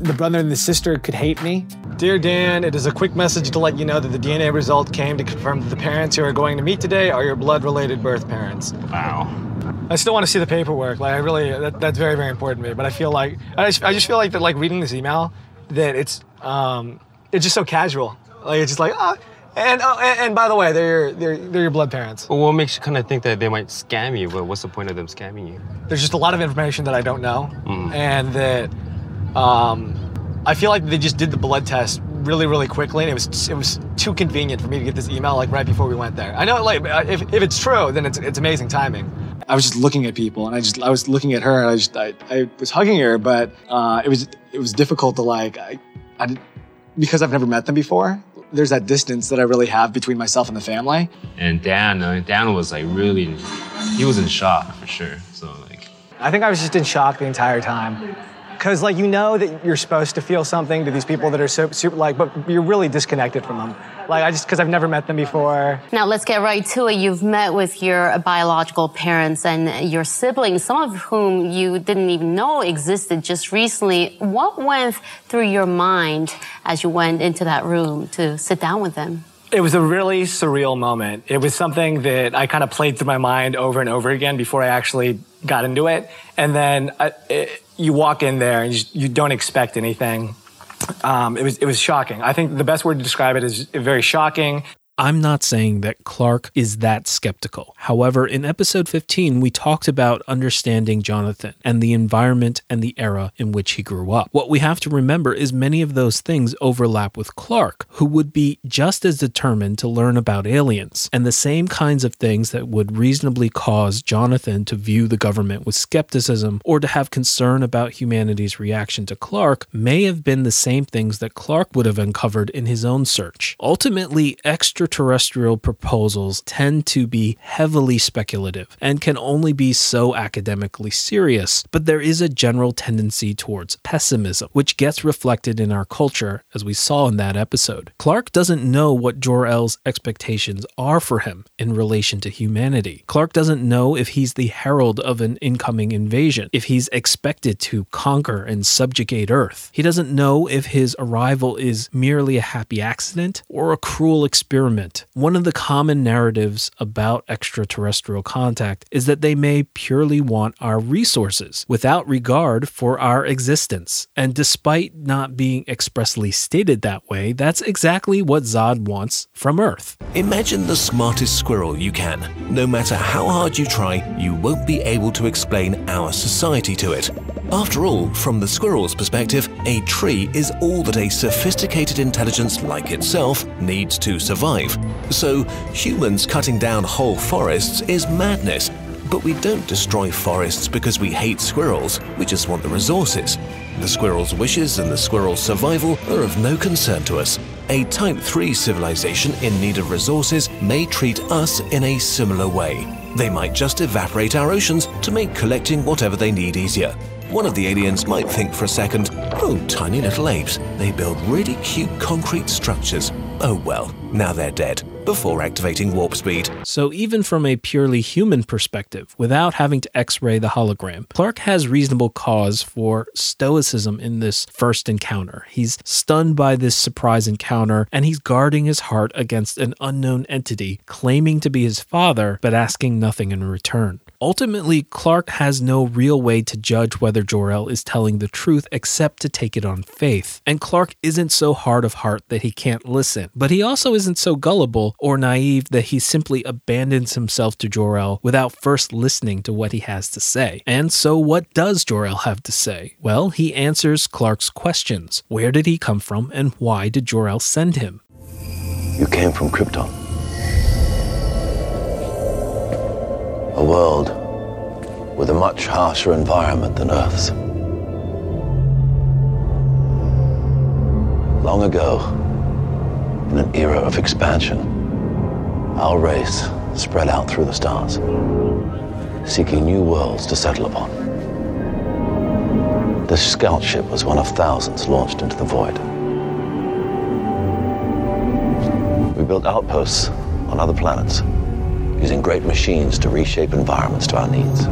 the brother and the sister could hate me. Dear Dan, it is a quick message to let you know that the DNA result came to confirm that the parents who are going to meet today are your blood related birth parents. Wow. I still want to see the paperwork. Like, I really, that, that's very, very important to me. But I feel like, I just, I just feel like that, like, reading this email, that it's, um, it's just so casual. Like, it's just like, ah, and, oh, and, and by the way, they're your, they're, they're your blood parents. Well, what makes you kind of think that they might scam you? But what's the point of them scamming you? There's just a lot of information that I don't know. Mm. And that, um, I feel like they just did the blood test really, really quickly, and it was it was too convenient for me to get this email like right before we went there. I know, like, if, if it's true, then it's it's amazing timing. I was just looking at people, and I just I was looking at her, and I just I, I was hugging her, but uh, it was it was difficult to like I, I because I've never met them before. There's that distance that I really have between myself and the family. And Dan, uh, Dan was like really, he was in shock for sure. So like, I think I was just in shock the entire time because like you know that you're supposed to feel something to these people that are so super like but you're really disconnected from them Like I just because I've never met them before. Now let's get right to it. You've met with your biological parents and your siblings, some of whom you didn't even know existed just recently. What went through your mind as you went into that room to sit down with them? It was a really surreal moment. It was something that I kind of played through my mind over and over again before I actually got into it. And then uh, it, you walk in there and you, you don't expect anything. Um, it was it was shocking. I think the best word to describe it is very shocking. I'm not saying that Clark is that skeptical. However, in episode 15, we talked about understanding Jonathan and the environment and the era in which he grew up. What we have to remember is many of those things overlap with Clark, who would be just as determined to learn about aliens, and the same kinds of things that would reasonably cause Jonathan to view the government with skepticism or to have concern about humanity's reaction to Clark may have been the same things that Clark would have uncovered in his own search. Ultimately, extra extraterrestrial proposals tend to be heavily speculative and can only be so academically serious, but there is a general tendency towards pessimism, which gets reflected in our culture, as we saw in that episode. Clark doesn't know what Jor-El's expectations are for him in relation to humanity. Clark doesn't know if he's the herald of an incoming invasion, if he's expected to conquer and subjugate Earth. He doesn't know if his arrival is merely a happy accident or a cruel experiment one of the common narratives about extraterrestrial contact is that they may purely want our resources without regard for our existence. And despite not being expressly stated that way, that's exactly what Zod wants from Earth. Imagine the smartest squirrel you can. No matter how hard you try, you won't be able to explain our society to it. After all, from the squirrel's perspective, a tree is all that a sophisticated intelligence like itself needs to survive. So, humans cutting down whole forests is madness. But we don't destroy forests because we hate squirrels, we just want the resources. The squirrel's wishes and the squirrel's survival are of no concern to us. A Type 3 civilization in need of resources may treat us in a similar way. They might just evaporate our oceans to make collecting whatever they need easier. One of the aliens might think for a second, oh, tiny little apes. They build really cute concrete structures. Oh well, now they're dead before activating warp speed. So, even from a purely human perspective, without having to x ray the hologram, Clark has reasonable cause for stoicism in this first encounter. He's stunned by this surprise encounter, and he's guarding his heart against an unknown entity claiming to be his father, but asking nothing in return. Ultimately, Clark has no real way to judge whether Jor-El is telling the truth except to take it on faith. And Clark isn't so hard of heart that he can't listen, but he also isn't so gullible or naive that he simply abandons himself to Jor-El without first listening to what he has to say. And so, what does Jor-El have to say? Well, he answers Clark's questions. Where did he come from, and why did Jor-El send him? You came from Krypton. A world with a much harsher environment than Earth's. Long ago, in an era of expansion, our race spread out through the stars, seeking new worlds to settle upon. This scout ship was one of thousands launched into the void. We built outposts on other planets using great machines to reshape environments to our needs.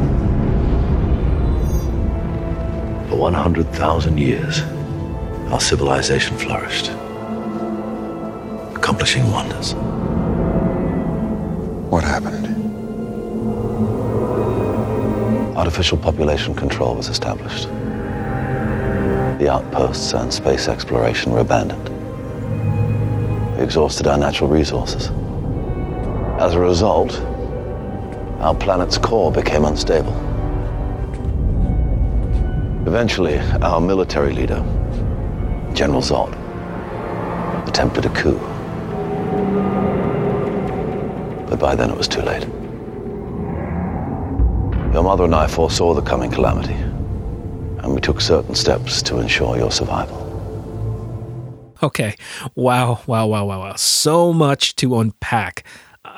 For 100,000 years, our civilization flourished, accomplishing wonders. What happened? Artificial population control was established. The outposts and space exploration were abandoned. We exhausted our natural resources. As a result, our planet's core became unstable. Eventually, our military leader, General Zod, attempted a coup. But by then it was too late. Your mother and I foresaw the coming calamity, and we took certain steps to ensure your survival. Okay. Wow, wow, wow, wow, wow. So much to unpack.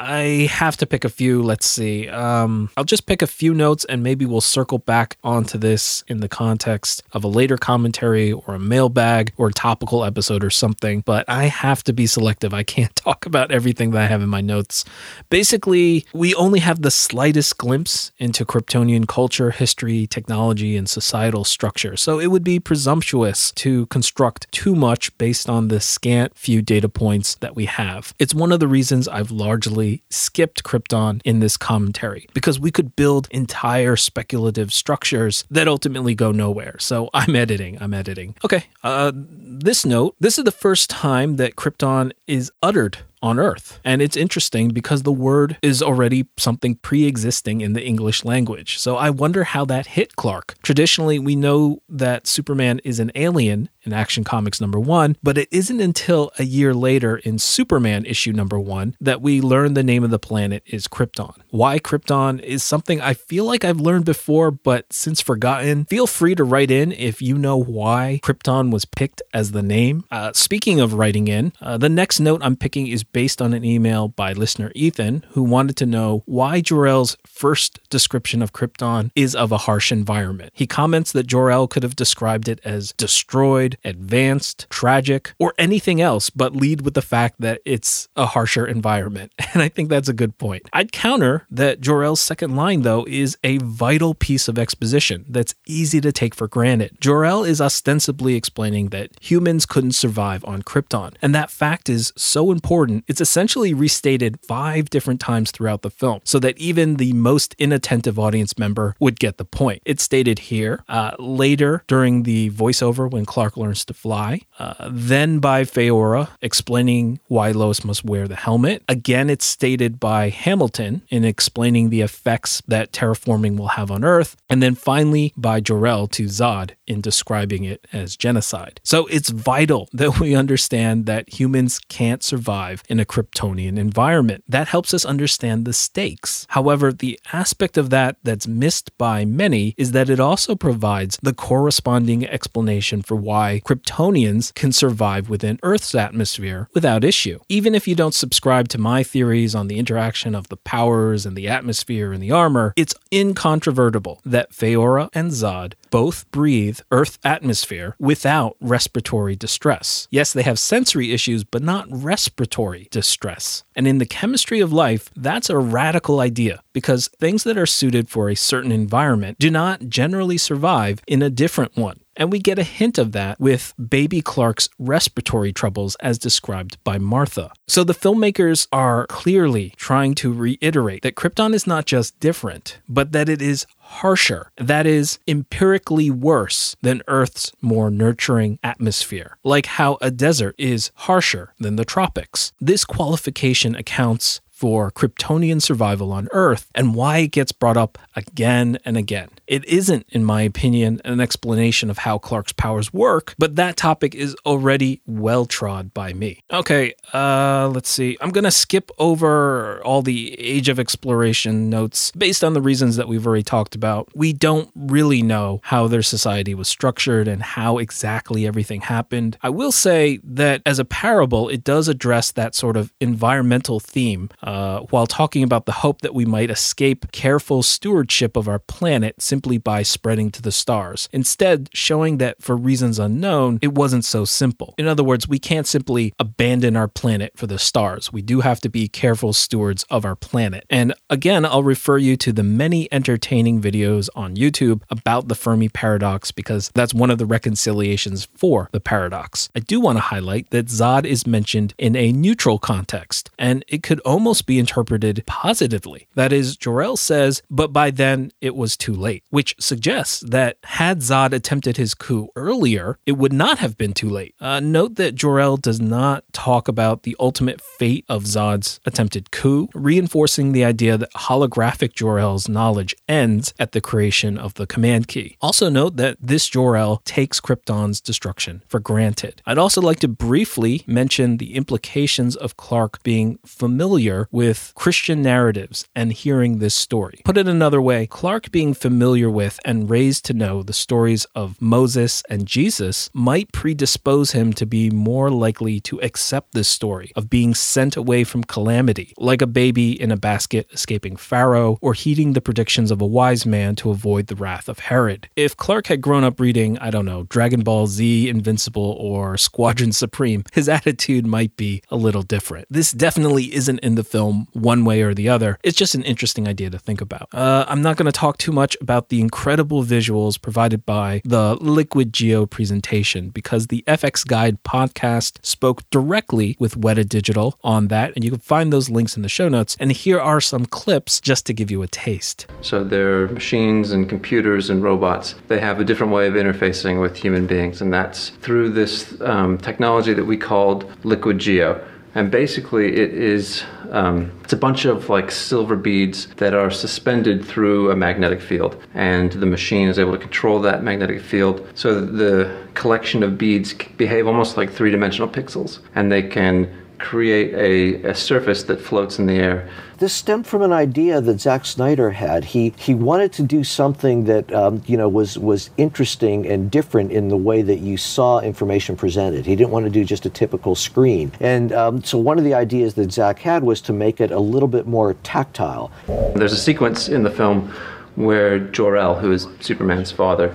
I have to pick a few. Let's see. Um, I'll just pick a few notes and maybe we'll circle back onto this in the context of a later commentary or a mailbag or a topical episode or something. But I have to be selective. I can't talk about everything that I have in my notes. Basically, we only have the slightest glimpse into Kryptonian culture, history, technology, and societal structure. So it would be presumptuous to construct too much based on the scant few data points that we have. It's one of the reasons I've largely skipped Krypton in this commentary because we could build entire speculative structures that ultimately go nowhere. So I'm editing. I'm editing. Okay. Uh, this note this is the first time that Krypton is uttered on Earth. And it's interesting because the word is already something pre existing in the English language. So I wonder how that hit Clark. Traditionally, we know that Superman is an alien in Action Comics number one, but it isn't until a year later in Superman issue number one that we learn the name of the planet is Krypton. Why Krypton is something I feel like I've learned before, but since forgotten, feel free to write in if you know why Krypton was picked as the name. Uh, speaking of writing in, uh, the next note I'm picking is based on an email by listener Ethan, who wanted to know why Jor-El's first description of Krypton is of a harsh environment. He comments that Jor-El could have described it as destroyed, advanced, tragic, or anything else, but lead with the fact that it's a harsher environment. And I think that's a good point. I'd counter that Jor-El's second line, though, is a vital piece of exposition that's easy to take for granted. Jor-El is ostensibly explaining that humans couldn't survive on Krypton, and that fact is so important it's essentially restated five different times throughout the film so that even the most inattentive audience member would get the point. It's stated here, uh, later during the voiceover when Clark learns to fly, uh, then by Faora, explaining why Lois must wear the helmet. Again, it's stated by Hamilton in explaining the effects that terraforming will have on Earth, and then finally by Jor-El to Zod in describing it as genocide. So it's vital that we understand that humans can't survive in a Kryptonian environment. That helps us understand the stakes. However, the aspect of that that's missed by many is that it also provides the corresponding explanation for why Kryptonians can survive within Earth's atmosphere without issue. Even if you don't subscribe to my theories on the interaction of the powers and the atmosphere and the armor, it's incontrovertible that Faora and Zod both breathe Earth atmosphere without respiratory distress. Yes, they have sensory issues, but not respiratory distress. And in the chemistry of life, that's a radical idea because things that are suited for a certain environment do not generally survive in a different one. And we get a hint of that with baby Clark's respiratory troubles as described by Martha. So the filmmakers are clearly trying to reiterate that Krypton is not just different, but that it is harsher, that is, empirically worse than Earth's more nurturing atmosphere, like how a desert is harsher than the tropics. This qualification accounts for Kryptonian survival on Earth and why it gets brought up again and again. It isn't, in my opinion, an explanation of how Clark's powers work, but that topic is already well trod by me. Okay, uh, let's see. I'm going to skip over all the Age of Exploration notes based on the reasons that we've already talked about. We don't really know how their society was structured and how exactly everything happened. I will say that as a parable, it does address that sort of environmental theme uh, Uh, while talking about the hope that we might escape careful stewardship of our planet simply by spreading to the stars. Instead, showing that for reasons unknown, it wasn't so simple. In other words, we can't simply abandon our planet for the stars. We do have to be careful stewards of our planet. And again, I'll refer you to the many entertaining videos on YouTube about the Fermi paradox because that's one of the reconciliations for the paradox. I do want to highlight that Zod is mentioned in a neutral context, and it could almost be interpreted positively. That is, Jor-El says, but by then it was too late, which suggests that had Zod attempted his coup earlier, it would not have been too late. Uh, note that Jor-El does not talk about the ultimate fate of Zod's attempted coup, reinforcing the idea that holographic Jor-El's knowledge ends at the creation of the command key. Also note that this Jor-El takes Krypton's destruction for granted. I'd also like to briefly mention the implications of Clark being familiar with Christian narratives and hearing this story. Put it another way, Clark being familiar with and raised to know the stories of Moses and Jesus might predispose him to be more likely to accept this story of being sent away from calamity, like a baby in a basket escaping Pharaoh or heeding the predictions of a wise man to avoid the wrath of Herod. If Clark had grown up reading, I don't know, Dragon Ball Z, Invincible, or Squadron Supreme, his attitude might be a little different. This definitely isn't in the film one way or the other. It's just an interesting idea to think about. Uh, I'm not going to talk too much about the incredible visuals provided by the Liquid Geo presentation because the FX Guide podcast spoke directly with Weta Digital on that, and you can find those links in the show notes. And here are some clips just to give you a taste. So they're machines and computers and robots. They have a different way of interfacing with human beings, and that's through this um, technology that we called Liquid Geo. And basically, it is um, it's a bunch of like silver beads that are suspended through a magnetic field, and the machine is able to control that magnetic field. So the collection of beads behave almost like three-dimensional pixels, and they can create a, a surface that floats in the air. This stemmed from an idea that Zack Snyder had. He he wanted to do something that um, you know was was interesting and different in the way that you saw information presented. He didn't want to do just a typical screen, and um, so one of the ideas that Zack had was to make it a little bit more tactile. There's a sequence in the film where Jor-El, who is Superman's father,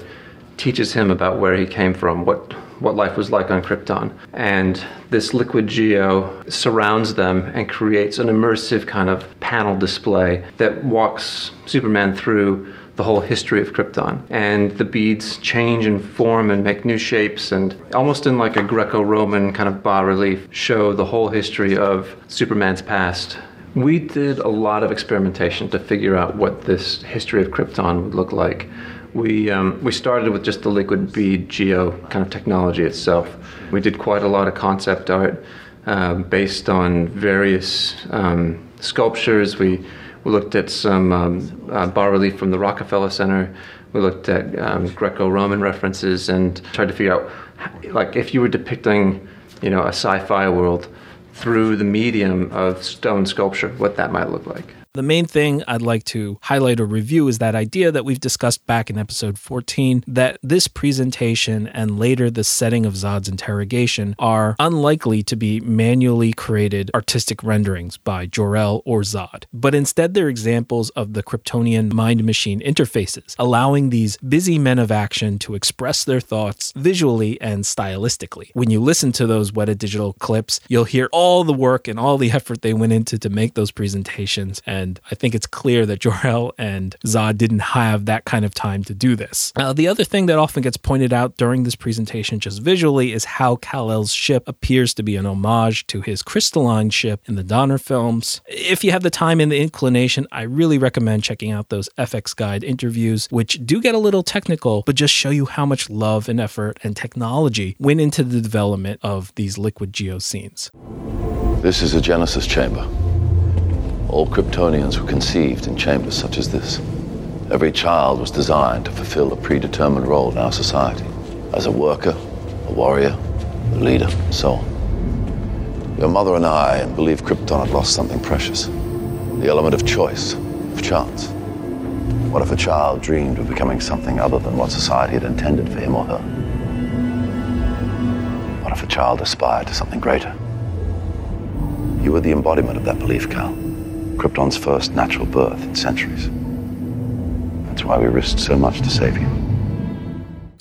teaches him about where he came from, what what life was like on Krypton. And this liquid geo surrounds them and creates an immersive kind of panel display that walks Superman through the whole history of Krypton. And the beads change and form and make new shapes and almost in like a Greco-Roman kind of bas relief show the whole history of Superman's past. We did a lot of experimentation to figure out what this history of Krypton would look like we um, we started with just the liquid bead geo kind of technology itself. We did quite a lot of concept art uh, based on various um, sculptures. We we looked at some um, uh, bas relief from the Rockefeller Center. We looked at um, Greco-Roman references and tried to figure out, like, if you were depicting, you know, a sci-fi world through the medium of stone sculpture, what that might look like. The main thing I'd like to highlight or review is that idea that we've discussed back in episode 14 that this presentation and later the setting of Zod's interrogation are unlikely to be manually created artistic renderings by Jor-El or Zod, but instead they're examples of the Kryptonian mind machine interfaces, allowing these busy men of action to express their thoughts visually and stylistically. When you listen to those Weta Digital clips, you'll hear all the work and all the effort they went into to make those presentations. And and I think it's clear that Jor-El and Zod didn't have that kind of time to do this. Uh, the other thing that often gets pointed out during this presentation, just visually, is how Kal-El's ship appears to be an homage to his crystalline ship in the Donner films. If you have the time and the inclination, I really recommend checking out those FX Guide interviews, which do get a little technical, but just show you how much love and effort and technology went into the development of these liquid geo scenes. This is a Genesis chamber. All Kryptonians were conceived in chambers such as this. Every child was designed to fulfill a predetermined role in our society as a worker, a warrior, a leader, and so on. Your mother and I believe Krypton had lost something precious the element of choice, of chance. What if a child dreamed of becoming something other than what society had intended for him or her? What if a child aspired to something greater? You were the embodiment of that belief, Kal. Krypton's first natural birth in centuries. That's why we risked so much to save you.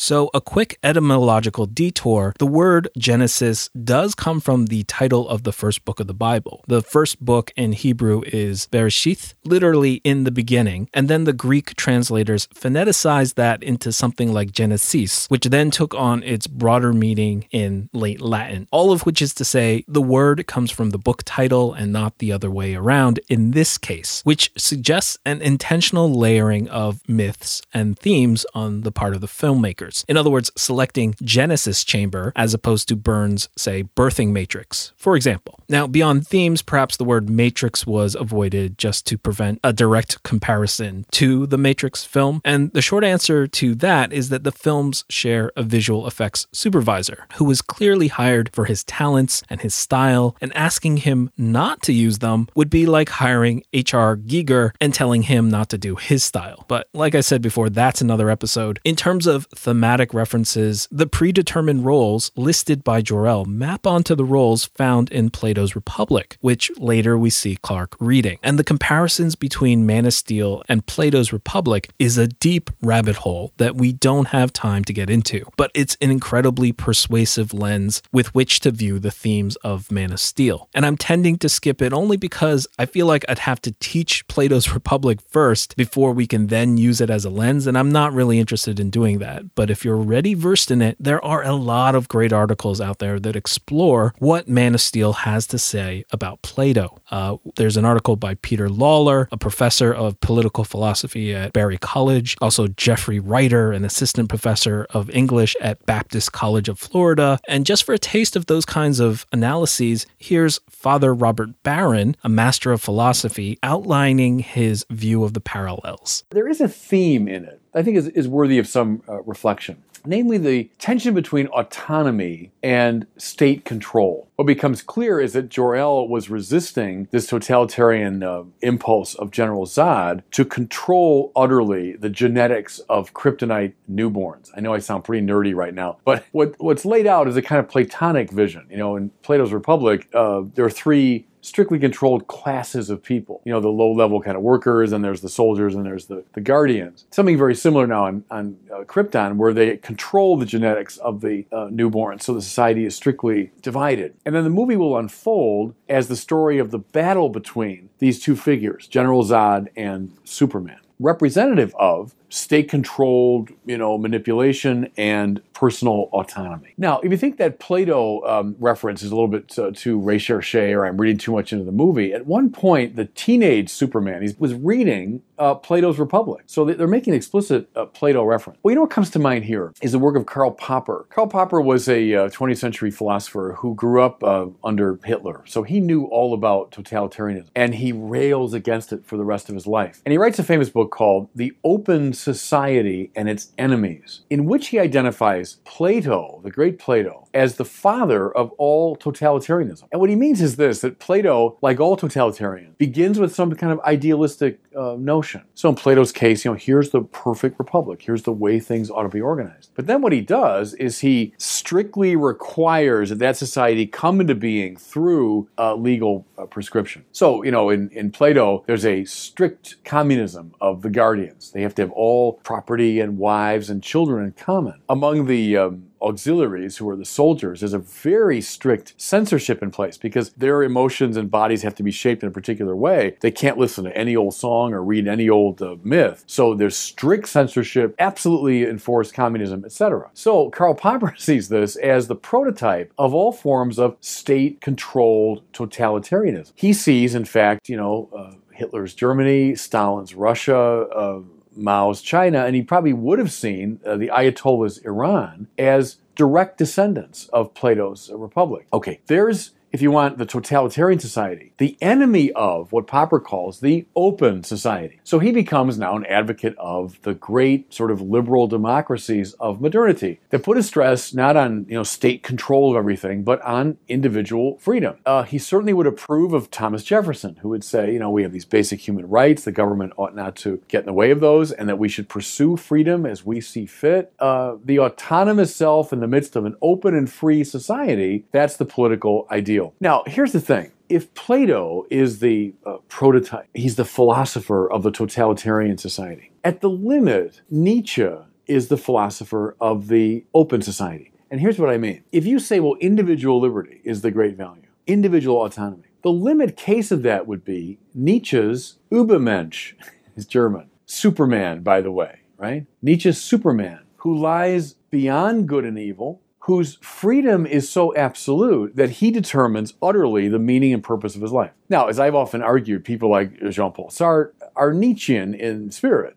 So, a quick etymological detour the word Genesis does come from the title of the first book of the Bible. The first book in Hebrew is Bereshith, literally in the beginning, and then the Greek translators phoneticized that into something like Genesis, which then took on its broader meaning in late Latin. All of which is to say, the word comes from the book title and not the other way around in this case, which suggests an intentional layering of myths and themes on the part of the filmmakers In other words, selecting Genesis chamber as opposed to Byrne's say birthing matrix, for example. Now, beyond themes, perhaps the word matrix was avoided just to prevent a direct comparison to the Matrix film. And the short answer to that is that the films share a visual effects supervisor who was clearly hired for his talents and his style, and asking him not to use them would be like hiring H.R. Giger and telling him not to do his style. But like I said before, that's another episode. In terms of thematic references, the predetermined roles listed by Jor-El map onto the roles found in Plato's Republic, which later we see Clark reading. And the comparisons between Man of Steel and Plato's Republic is a deep rabbit hole that we don't have time to get into, but it's an incredibly persuasive lens with which to view the themes of Man of Steel. And I'm tending to skip it only because I feel like I'd have to teach Plato's Republic first before we can then use it as a lens, and I'm not really interested in doing that. But if you're already versed in it, there are a lot of great articles out there that explore what Man of Steel has to say about Plato. Uh, there's an article by Peter Lawler, a professor of political philosophy at Berry College, also Jeffrey Reiter, an assistant professor of English at Baptist College of Florida. And just for a taste of those kinds of analyses, here's Father Robert Barron, a master of philosophy, outlining his view of the parallels. There is a theme in it I think is, is worthy of some uh, reflection namely the tension between autonomy and state control. What becomes clear is that Jor-El was resisting this totalitarian uh, impulse of General Zod to control utterly the genetics of kryptonite newborns. I know I sound pretty nerdy right now, but what, what's laid out is a kind of Platonic vision. You know, in Plato's Republic, uh, there are three strictly controlled classes of people. You know, the low level kind of workers, and there's the soldiers, and there's the, the guardians. Something very similar now on, on uh, Krypton, where they control the genetics of the uh, newborn, so the society is strictly divided. And then the movie will unfold as the story of the battle between these two figures, General Zod and Superman representative of state controlled, you know, manipulation and personal autonomy. Now, if you think that Plato um, reference is a little bit uh, too recherche or I'm reading too much into the movie, at one point, the teenage Superman he was reading uh, Plato's Republic. So they're making explicit uh, Plato reference. Well, you know what comes to mind here is the work of Karl Popper. Karl Popper was a 20th uh, century philosopher who grew up uh, under Hitler. So he knew all about totalitarianism and he rails against it for the rest of his life. And he writes a famous book called The Open Society and Its Enemies, in which he identifies Plato, the great Plato, as the father of all totalitarianism. And what he means is this that Plato, like all totalitarians, begins with some kind of idealistic uh, notion. So in Plato's case, you know, here's the perfect republic, here's the way things ought to be organized. But then what he does is he strictly requires that that society come into being through uh, legal uh, prescription. So, you know, in, in Plato, there's a strict communism of the guardians. They have to have all property and wives and children in common. Among the um, auxiliaries, who are the soldiers, there's a very strict censorship in place because their emotions and bodies have to be shaped in a particular way. They can't listen to any old song or read any old uh, myth. So there's strict censorship, absolutely enforced communism, etc. So Karl Popper sees this as the prototype of all forms of state-controlled totalitarianism. He sees, in fact, you know, uh, Hitler's Germany, Stalin's Russia, uh, Mao's China, and he probably would have seen uh, the Ayatollah's Iran as direct descendants of Plato's Republic. Okay, there's if you want, the totalitarian society, the enemy of what Popper calls the open society. So he becomes now an advocate of the great sort of liberal democracies of modernity that put a stress not on you know state control of everything, but on individual freedom. Uh, he certainly would approve of Thomas Jefferson, who would say, you know, we have these basic human rights, the government ought not to get in the way of those, and that we should pursue freedom as we see fit. Uh, the autonomous self in the midst of an open and free society, that's the political ideal Now, here's the thing. If Plato is the uh, prototype, he's the philosopher of the totalitarian society. At the limit, Nietzsche is the philosopher of the open society. And here's what I mean. If you say, well, individual liberty is the great value, individual autonomy, the limit case of that would be Nietzsche's Übermensch, is German. Superman, by the way, right? Nietzsche's Superman, who lies beyond good and evil, whose freedom is so absolute that he determines utterly the meaning and purpose of his life. Now, as I've often argued, people like Jean Paul Sartre are Nietzschean in spirit.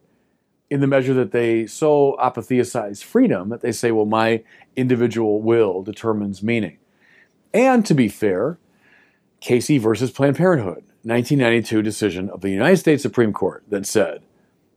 in the measure that they so apotheosize freedom that they say, well, my individual will determines meaning. And to be fair, Casey versus Planned Parenthood, 1992 decision of the United States Supreme Court that said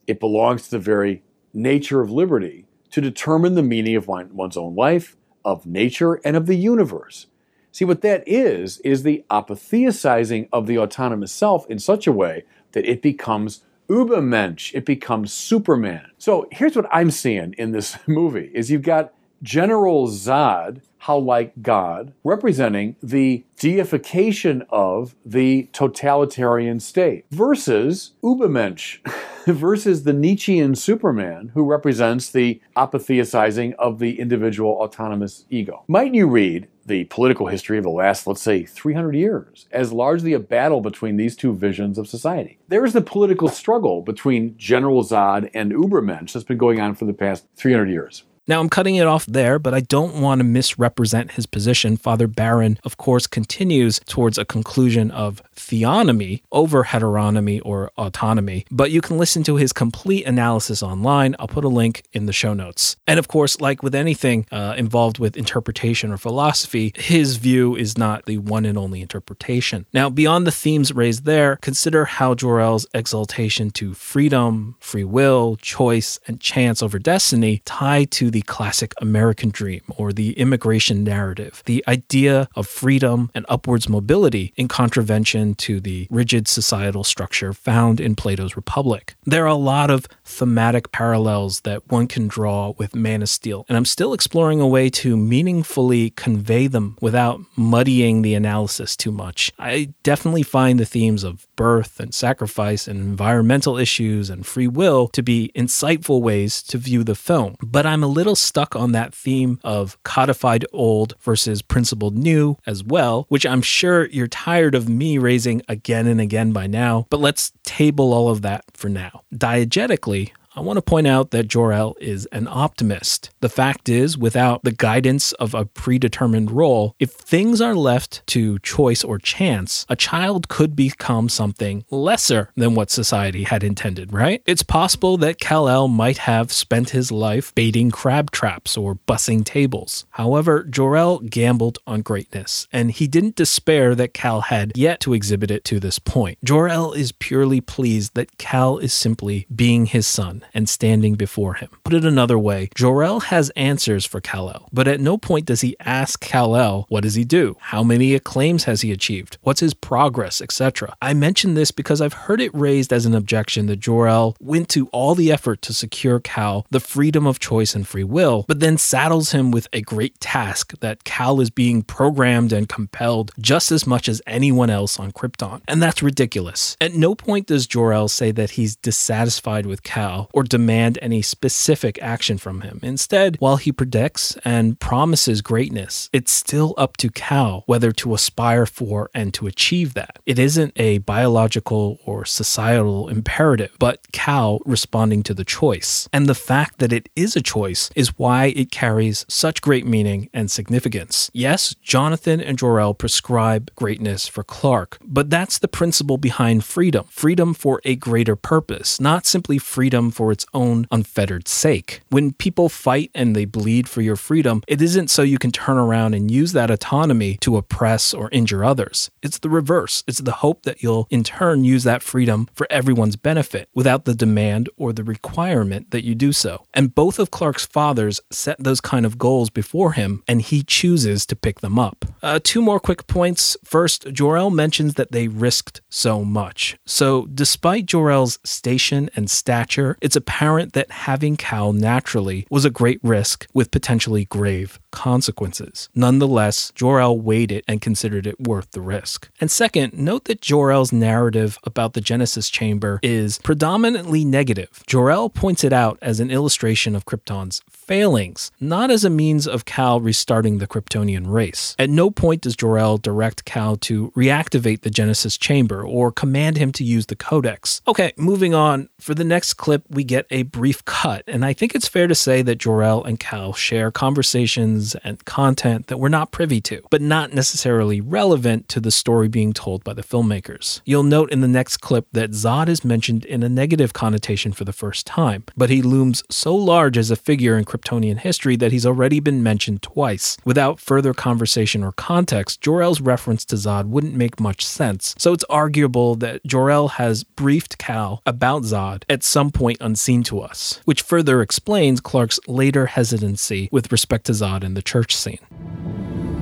it belongs to the very nature of liberty to determine the meaning of one's own life, of nature, and of the universe. See, what that is, is the apotheosizing of the autonomous self in such a way that it becomes Übermensch, it becomes Superman. So here's what I'm seeing in this movie is you've got General Zod, how like God, representing the deification of the totalitarian state, versus Übermensch, versus the Nietzschean Superman, who represents the apotheosizing of the individual autonomous ego. Might you read the political history of the last, let's say, 300 years as largely a battle between these two visions of society. There is the political struggle between General Zod and Übermensch that's been going on for the past 300 years. Now, I'm cutting it off there, but I don't want to misrepresent his position. Father Barron, of course, continues towards a conclusion of theonomy over heteronomy or autonomy, but you can listen to his complete analysis online. I'll put a link in the show notes. And of course, like with anything uh, involved with interpretation or philosophy, his view is not the one and only interpretation. Now, beyond the themes raised there, consider how Jor-El's exaltation to freedom, free will, choice, and chance over destiny tie to the classic American dream or the immigration narrative, the idea of freedom and upwards mobility in contravention to the rigid societal structure found in Plato's Republic. There are a lot of thematic parallels that one can draw with Man of Steel, and I'm still exploring a way to meaningfully convey them without muddying the analysis too much. I definitely find the themes of birth and sacrifice and environmental issues and free will to be insightful ways to view the film, but I'm a little little stuck on that theme of codified old versus principled new as well, which I'm sure you're tired of me raising again and again by now, but let's table all of that for now. Diegetically, I want to point out that Jor-El is an optimist. The fact is, without the guidance of a predetermined role, if things are left to choice or chance, a child could become something lesser than what society had intended, right? It's possible that Kal-El might have spent his life baiting crab traps or bussing tables. However, Jor-El gambled on greatness, and he didn't despair that Kal had yet to exhibit it to this point. Jor-El is purely pleased that Kal is simply being his son and standing before him. Put it another way, Jor-El has answers for Kal-El, but at no point does he ask Kal-El, what does he do? How many acclaims has he achieved? What's his progress, etc. I mention this because I've heard it raised as an objection that Jor-El went to all the effort to secure Kal the freedom of choice and free will, but then saddles him with a great task that Kal is being programmed and compelled just as much as anyone else on Krypton. And that's ridiculous. At no point does Jor-El say that he's dissatisfied with Kal or demand any specific action from him. Instead, while he predicts and promises greatness, it's still up to Kal whether to aspire for and to achieve that. It isn't a biological or societal imperative, but Kal responding to the choice. And the fact that it is a choice is why it carries such great meaning and significance. Yes, Jonathan and Jor-El prescribe greatness for Clark, but that's the principle behind freedom freedom for a greater purpose, not simply freedom for its own unfettered sake. When people fight and they bleed for your freedom, it isn't so you can turn around and use that autonomy to oppress or injure others. It's the reverse. It's the hope that you'll in turn use that freedom for everyone's benefit without the demand or the requirement that you do so. And both of Clark's fathers set those kind of goals before him, and he chooses to pick them up. Uh, two more quick points. First, Jor-El mentions that they risked so much. So, despite Jor-El's station and stature, it's apparent that having Kal naturally was a great risk with potentially grave consequences. Nonetheless, Jor-El weighed it and considered it worth the risk. And second, note that Jor-El's narrative about the Genesis chamber is predominantly negative. Jor-El points it out as an illustration of Krypton's failings, not as a means of Kal restarting the Kryptonian race. At no point does Jor-El direct Kal to reactivate the Genesis chamber or command him to use the Codex. Okay, moving on. For the next clip, we get a brief cut, and I think it's fair to say that Jor-El and Kal share conversations and content that we're not privy to, but not necessarily relevant to the story being told by the filmmakers. You'll note in the next clip that Zod is mentioned in a negative connotation for the first time, but he looms so large as a figure in Kryptonian history that he's already been mentioned twice. Without further conversation or context, Jor-El's reference to Zod wouldn't make much sense, so it's arguable that Jor-El has briefed Kal about Zod at some point unseen to us, which further explains Clark's later hesitancy with respect to Zod in the church scene.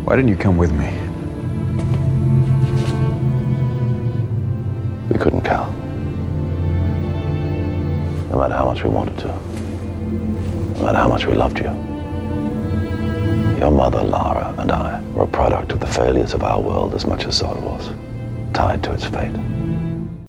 Why didn't you come with me? We couldn't, Kal. No matter how much we wanted to. Matter how much we loved you. Your mother, Lara, and I were a product of the failures of our world as much as Zod was, tied to its fate.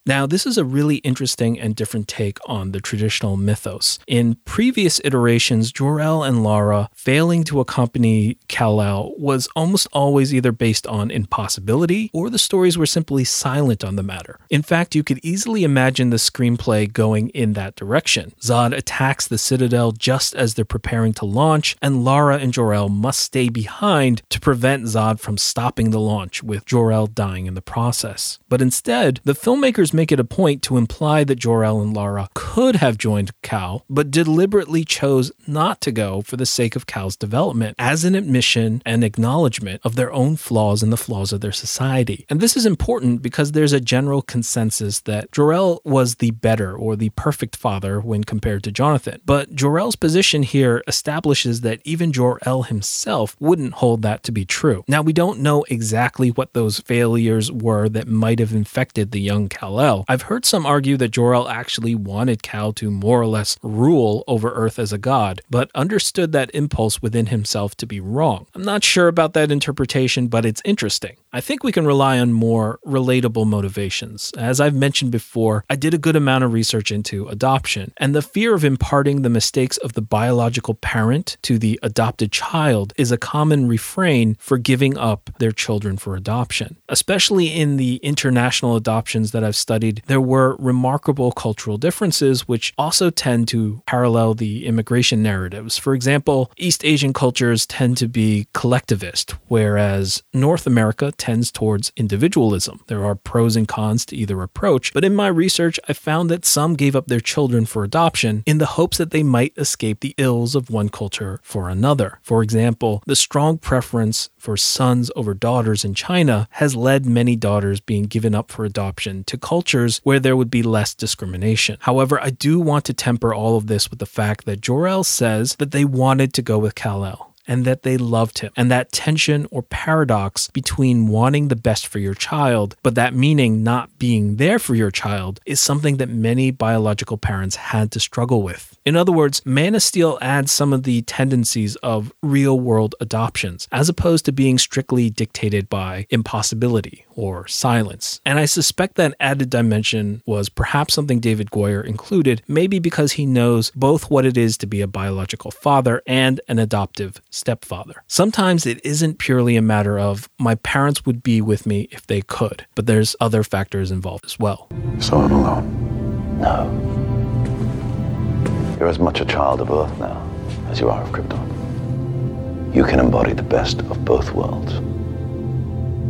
Now, this is a really interesting and different take on the traditional mythos. In previous iterations, Jor-El and Lara failing to accompany Kal-El was almost always either based on impossibility or the stories were simply silent on the matter. In fact, you could easily imagine the screenplay going in that direction. Zod attacks the Citadel just as they're preparing to launch, and Lara and Jor-El must stay behind to prevent Zod from stopping the launch, with Jor-El dying in the process. But instead, the filmmakers make it a point to imply that Jor-El and Lara could have joined Kal, but deliberately chose not to go for the sake of Kal's development as an admission and acknowledgement of their own flaws and the flaws of their society. And this is important because there's a general consensus that Jor-El was the better or the perfect father when compared to Jonathan. But Jor-El's position here establishes that even Jor-El himself wouldn't hold that to be true. Now, we don't know exactly what those failures were that might have infected the young Kal-El. I've heard some argue that Jor-El actually wanted Kal to more or less rule over Earth as a god, but understood that impulse within himself to be wrong. I'm not sure about that interpretation, but it's interesting. I think we can rely on more relatable motivations. As I've mentioned before, I did a good amount of research into adoption, and the fear of imparting the mistakes of the biological parent to the adopted child is a common refrain for giving up their children for adoption. Especially in the international adoptions that I've studied, there were remarkable cultural differences which also tend to parallel the immigration narratives. For example, East Asian cultures tend to be collectivist, whereas North America tends towards individualism. There are pros and cons to either approach, but in my research, I found that some gave up their children for adoption in the hopes that they might escape the ills of one culture for another. For example, the strong preference for sons over daughters in China has led many daughters being given up for adoption to cultures where there would be less discrimination. However, I do want to temper all of this with the fact that Jor-El says that they wanted to go with Kal-El and that they loved him. And that tension or paradox between wanting the best for your child, but that meaning not being there for your child, is something that many biological parents had to struggle with. In other words, Man of Steel adds some of the tendencies of real world adoptions, as opposed to being strictly dictated by impossibility or silence. And I suspect that added dimension was perhaps something David Goyer included, maybe because he knows both what it is to be a biological father and an adoptive stepfather. Sometimes it isn't purely a matter of my parents would be with me if they could, but there's other factors involved as well. So I'm alone? No. You're as much a child of Earth now as you are of Krypton. You can embody the best of both worlds.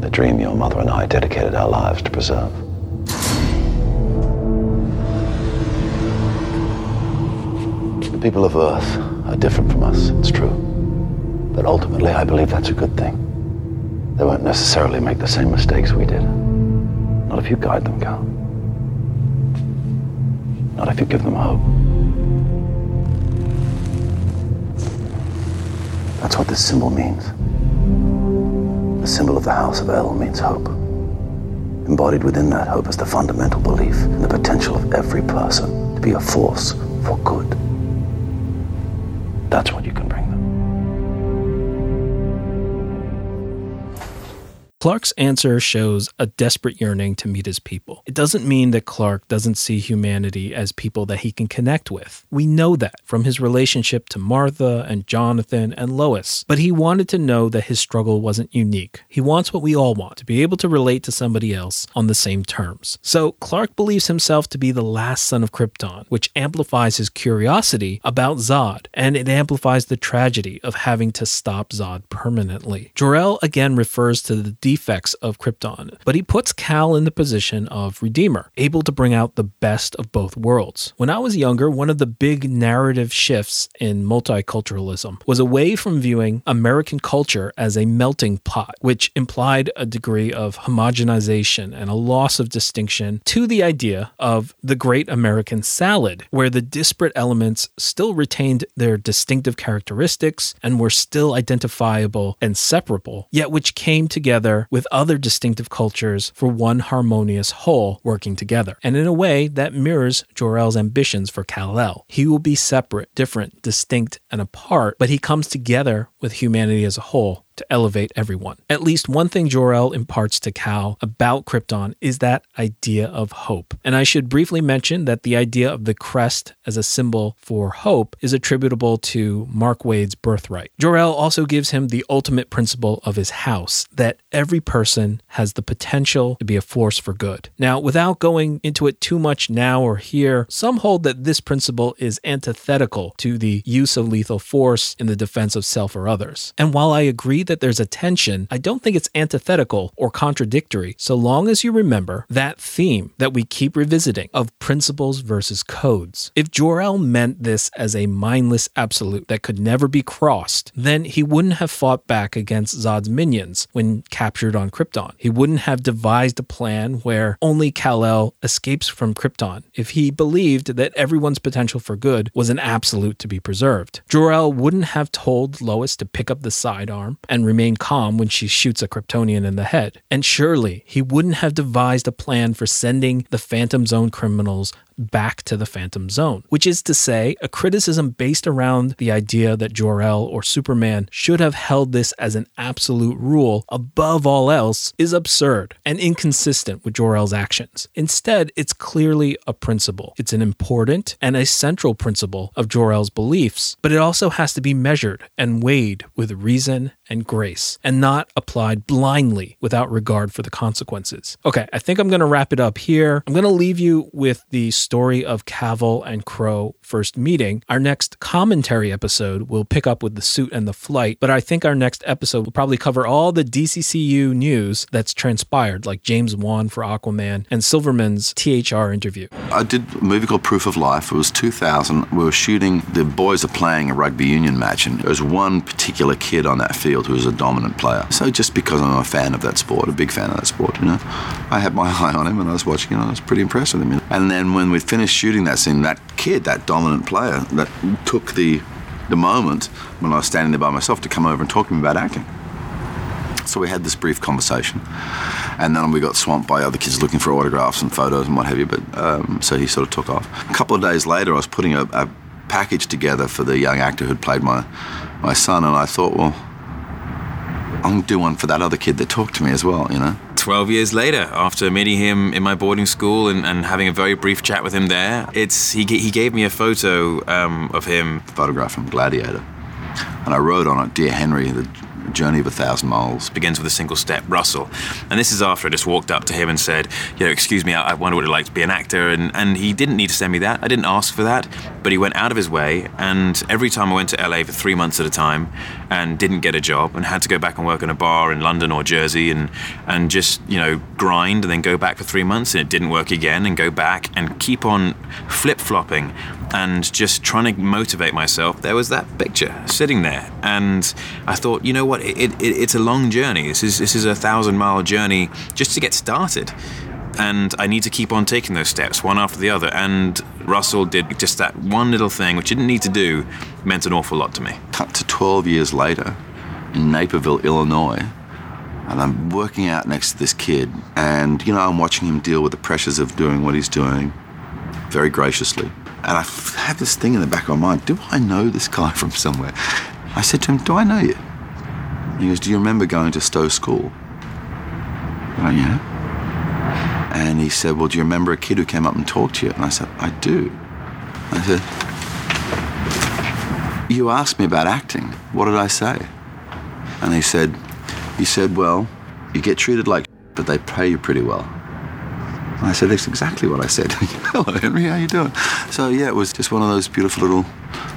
The dream your mother and I dedicated our lives to preserve. The people of Earth are different from us, it's true. But ultimately, I believe that's a good thing. They won't necessarily make the same mistakes we did. Not if you guide them, Kal. Not if you give them hope. That's what this symbol means. The symbol of the House of El means hope. Embodied within that hope is the fundamental belief in the potential of every person to be a force for good. That's what you can bring. Clark's answer shows a desperate yearning to meet his people. It doesn't mean that Clark doesn't see humanity as people that he can connect with. We know that from his relationship to Martha and Jonathan and Lois. But he wanted to know that his struggle wasn't unique. He wants what we all want to be able to relate to somebody else on the same terms. So Clark believes himself to be the last son of Krypton, which amplifies his curiosity about Zod, and it amplifies the tragedy of having to stop Zod permanently. Jor-El again refers to the defects of Krypton, but he puts Kal in the position of Redeemer, able to bring out the best of both worlds. When I was younger, one of the big narrative shifts in multiculturalism was away from viewing American culture as a melting pot, which implied a degree of homogenization and a loss of distinction, to the idea of the great American salad, where the disparate elements still retained their distinctive characteristics and were still identifiable and separable, yet which came together with other distinctive cultures for one harmonious whole working together. And in a way that mirrors Jor-El's ambitions for Kal-El. He will be separate, different, distinct, and apart, but he comes together with humanity as a whole to elevate everyone. At least one thing Jor-El imparts to Kal about Krypton is that idea of hope. And I should briefly mention that the idea of the crest as a symbol for hope is attributable to Mark Waid's birthright. Jor-El also gives him the ultimate principle of his house that every person has the potential to be a force for good. Now, without going into it too much now or here, some hold that this principle is antithetical to the use of lethal force in the defense of self or others. And while I agree that there's a tension, I don't think it's antithetical or contradictory so long as you remember that theme that we keep revisiting of principles versus codes. If Jor-El meant this as a mindless absolute that could never be crossed, then he wouldn't have fought back against Zod's minions when captured on Krypton. He wouldn't have devised a plan where only Kal-El escapes from Krypton if he believed that everyone's potential for good was an absolute to be preserved. Jor-El wouldn't have told Lois to pick up the sidearm and remain calm when she shoots a Kryptonian in the head. And surely he wouldn't have devised a plan for sending the Phantom Zone criminals back to the Phantom Zone, which is to say, a criticism based around the idea that Jor-El or Superman should have held this as an absolute rule above all else is absurd and inconsistent with Jor-El's actions. Instead, it's clearly a principle. It's an important and a central principle of Jor-El's beliefs, but it also has to be measured and weighed with reason and grace and not applied blindly without regard for the consequences. Okay, I think I'm going to wrap it up here. I'm going to leave you with the story of Cavill and Crowe first meeting. Our next commentary episode will pick up with the suit and the flight, but I think our next episode will probably cover all the DCEU news that's transpired, like James Wan for Aquaman and Silverman's THR interview. I did a movie called Proof of Life. It was 2000. We were shooting, the boys are playing a rugby union match, and there was one particular kid on that field who was a dominant player. So just because I'm a fan of that sport, a big fan of that sport, you know, I had my eye on him and I was watching and I was pretty impressed with him. And then when we finished shooting that scene, that kid, that dominant player, that took the the moment when I was standing there by myself to come over and talk to me about acting. So we had this brief conversation, and then we got swamped by other kids looking for autographs and photos and what have you. But um, so he sort of took off. A couple of days later, I was putting a, a package together for the young actor who'd played my my son, and I thought, well, I'm gonna do one for that other kid that talked to me as well, you know. 12 years later, after meeting him in my boarding school and, and having a very brief chat with him there, it's he, he gave me a photo um, of him. Photograph from Gladiator. And I wrote on it, Dear Henry, the journey of a thousand miles. Begins with a single step, Russell. And this is after I just walked up to him and said, you know, excuse me, I, I wonder what it's like to be an actor. And, and he didn't need to send me that. I didn't ask for that. But he went out of his way. And every time I went to LA for three months at a time and didn't get a job and had to go back and work in a bar in London or Jersey and, and just, you know, grind and then go back for three months and it didn't work again and go back and keep on flip flopping and just trying to motivate myself, there was that picture sitting there. And I thought, you know what, it, it, it's a long journey. This is, this is a thousand mile journey just to get started. And I need to keep on taking those steps, one after the other. And Russell did just that one little thing, which he didn't need to do, meant an awful lot to me. Cut to 12 years later in Naperville, Illinois. And I'm working out next to this kid, and you know, I'm watching him deal with the pressures of doing what he's doing very graciously. And I had this thing in the back of my mind do I know this guy from somewhere? I said to him, Do I know you? He goes, Do you remember going to Stowe School? Oh, yeah? And he said, Well, do you remember a kid who came up and talked to you? And I said, I do. I said, You asked me about acting. What did I say? And he said, He said, Well, you get treated like but they pay you pretty well. And I said, That's exactly what I said. Hello, Henry, how you doing? So, yeah, it was just one of those beautiful little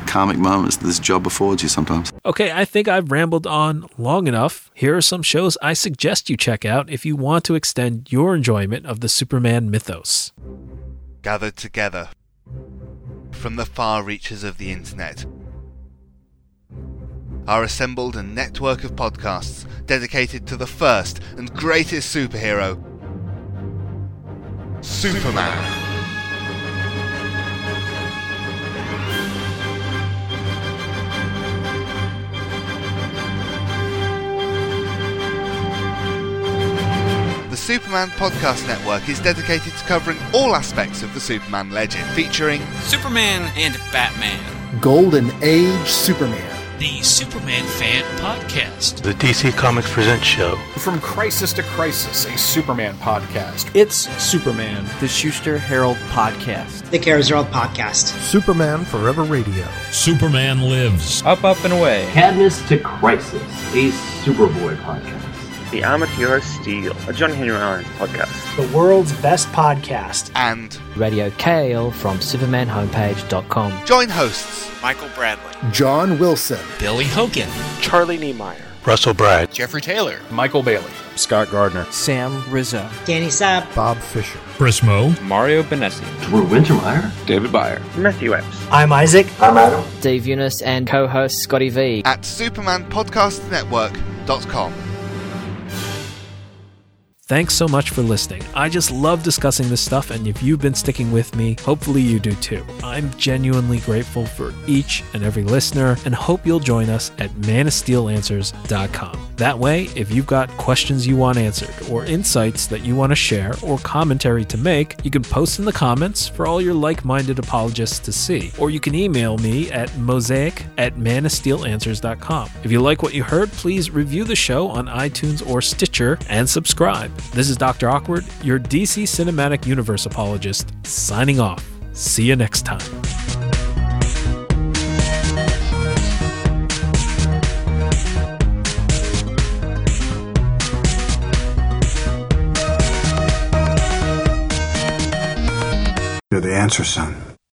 karmic moments that this job affords you sometimes. Okay, I think I've rambled on long enough. Here are some shows I suggest you check out if you want to extend your enjoyment of the Superman mythos. Gathered together from the far reaches of the internet are assembled a network of podcasts dedicated to the first and greatest superhero, Superman. The Superman Podcast Network is dedicated to covering all aspects of the Superman legend, featuring Superman and Batman, Golden Age Superman. The Superman Fan Podcast. The DC Comics Presents show. From Crisis to Crisis, a Superman podcast. It's Superman, the Schuster Herald podcast. The Kara Zerald podcast. Superman Forever Radio. Superman Lives. Up, Up, and Away. Cadmus to Crisis, a Superboy podcast. The Amateur Steel, a John Henry Irons podcast. The world's best podcast. And Radio Kale from SupermanHomepage.com. Join hosts Michael Bradley, John Wilson, Billy Hogan, Charlie Niemeyer, Russell Bragg, Jeffrey Taylor, Michael Bailey, Scott Gardner, Sam Rizzo, Danny Sapp, Bob Fisher, Brismo, Mario Benessi, Drew Wintermeyer, David Byer, Matthew Epps. I'm Isaac. I'm Adam. Dave Eunice, and co host Scotty V. at supermanpodcastnetwork.com. Thanks so much for listening. I just love discussing this stuff, and if you've been sticking with me, hopefully you do too. I'm genuinely grateful for each and every listener, and hope you'll join us at manofsteelanswers.com. That way, if you've got questions you want answered, or insights that you want to share, or commentary to make, you can post in the comments for all your like minded apologists to see, or you can email me at mosaic at manofsteelanswers.com. If you like what you heard, please review the show on iTunes or Stitcher and subscribe. This is Dr. Awkward, your DC Cinematic Universe apologist, signing off. See you next time. You're the answer, son.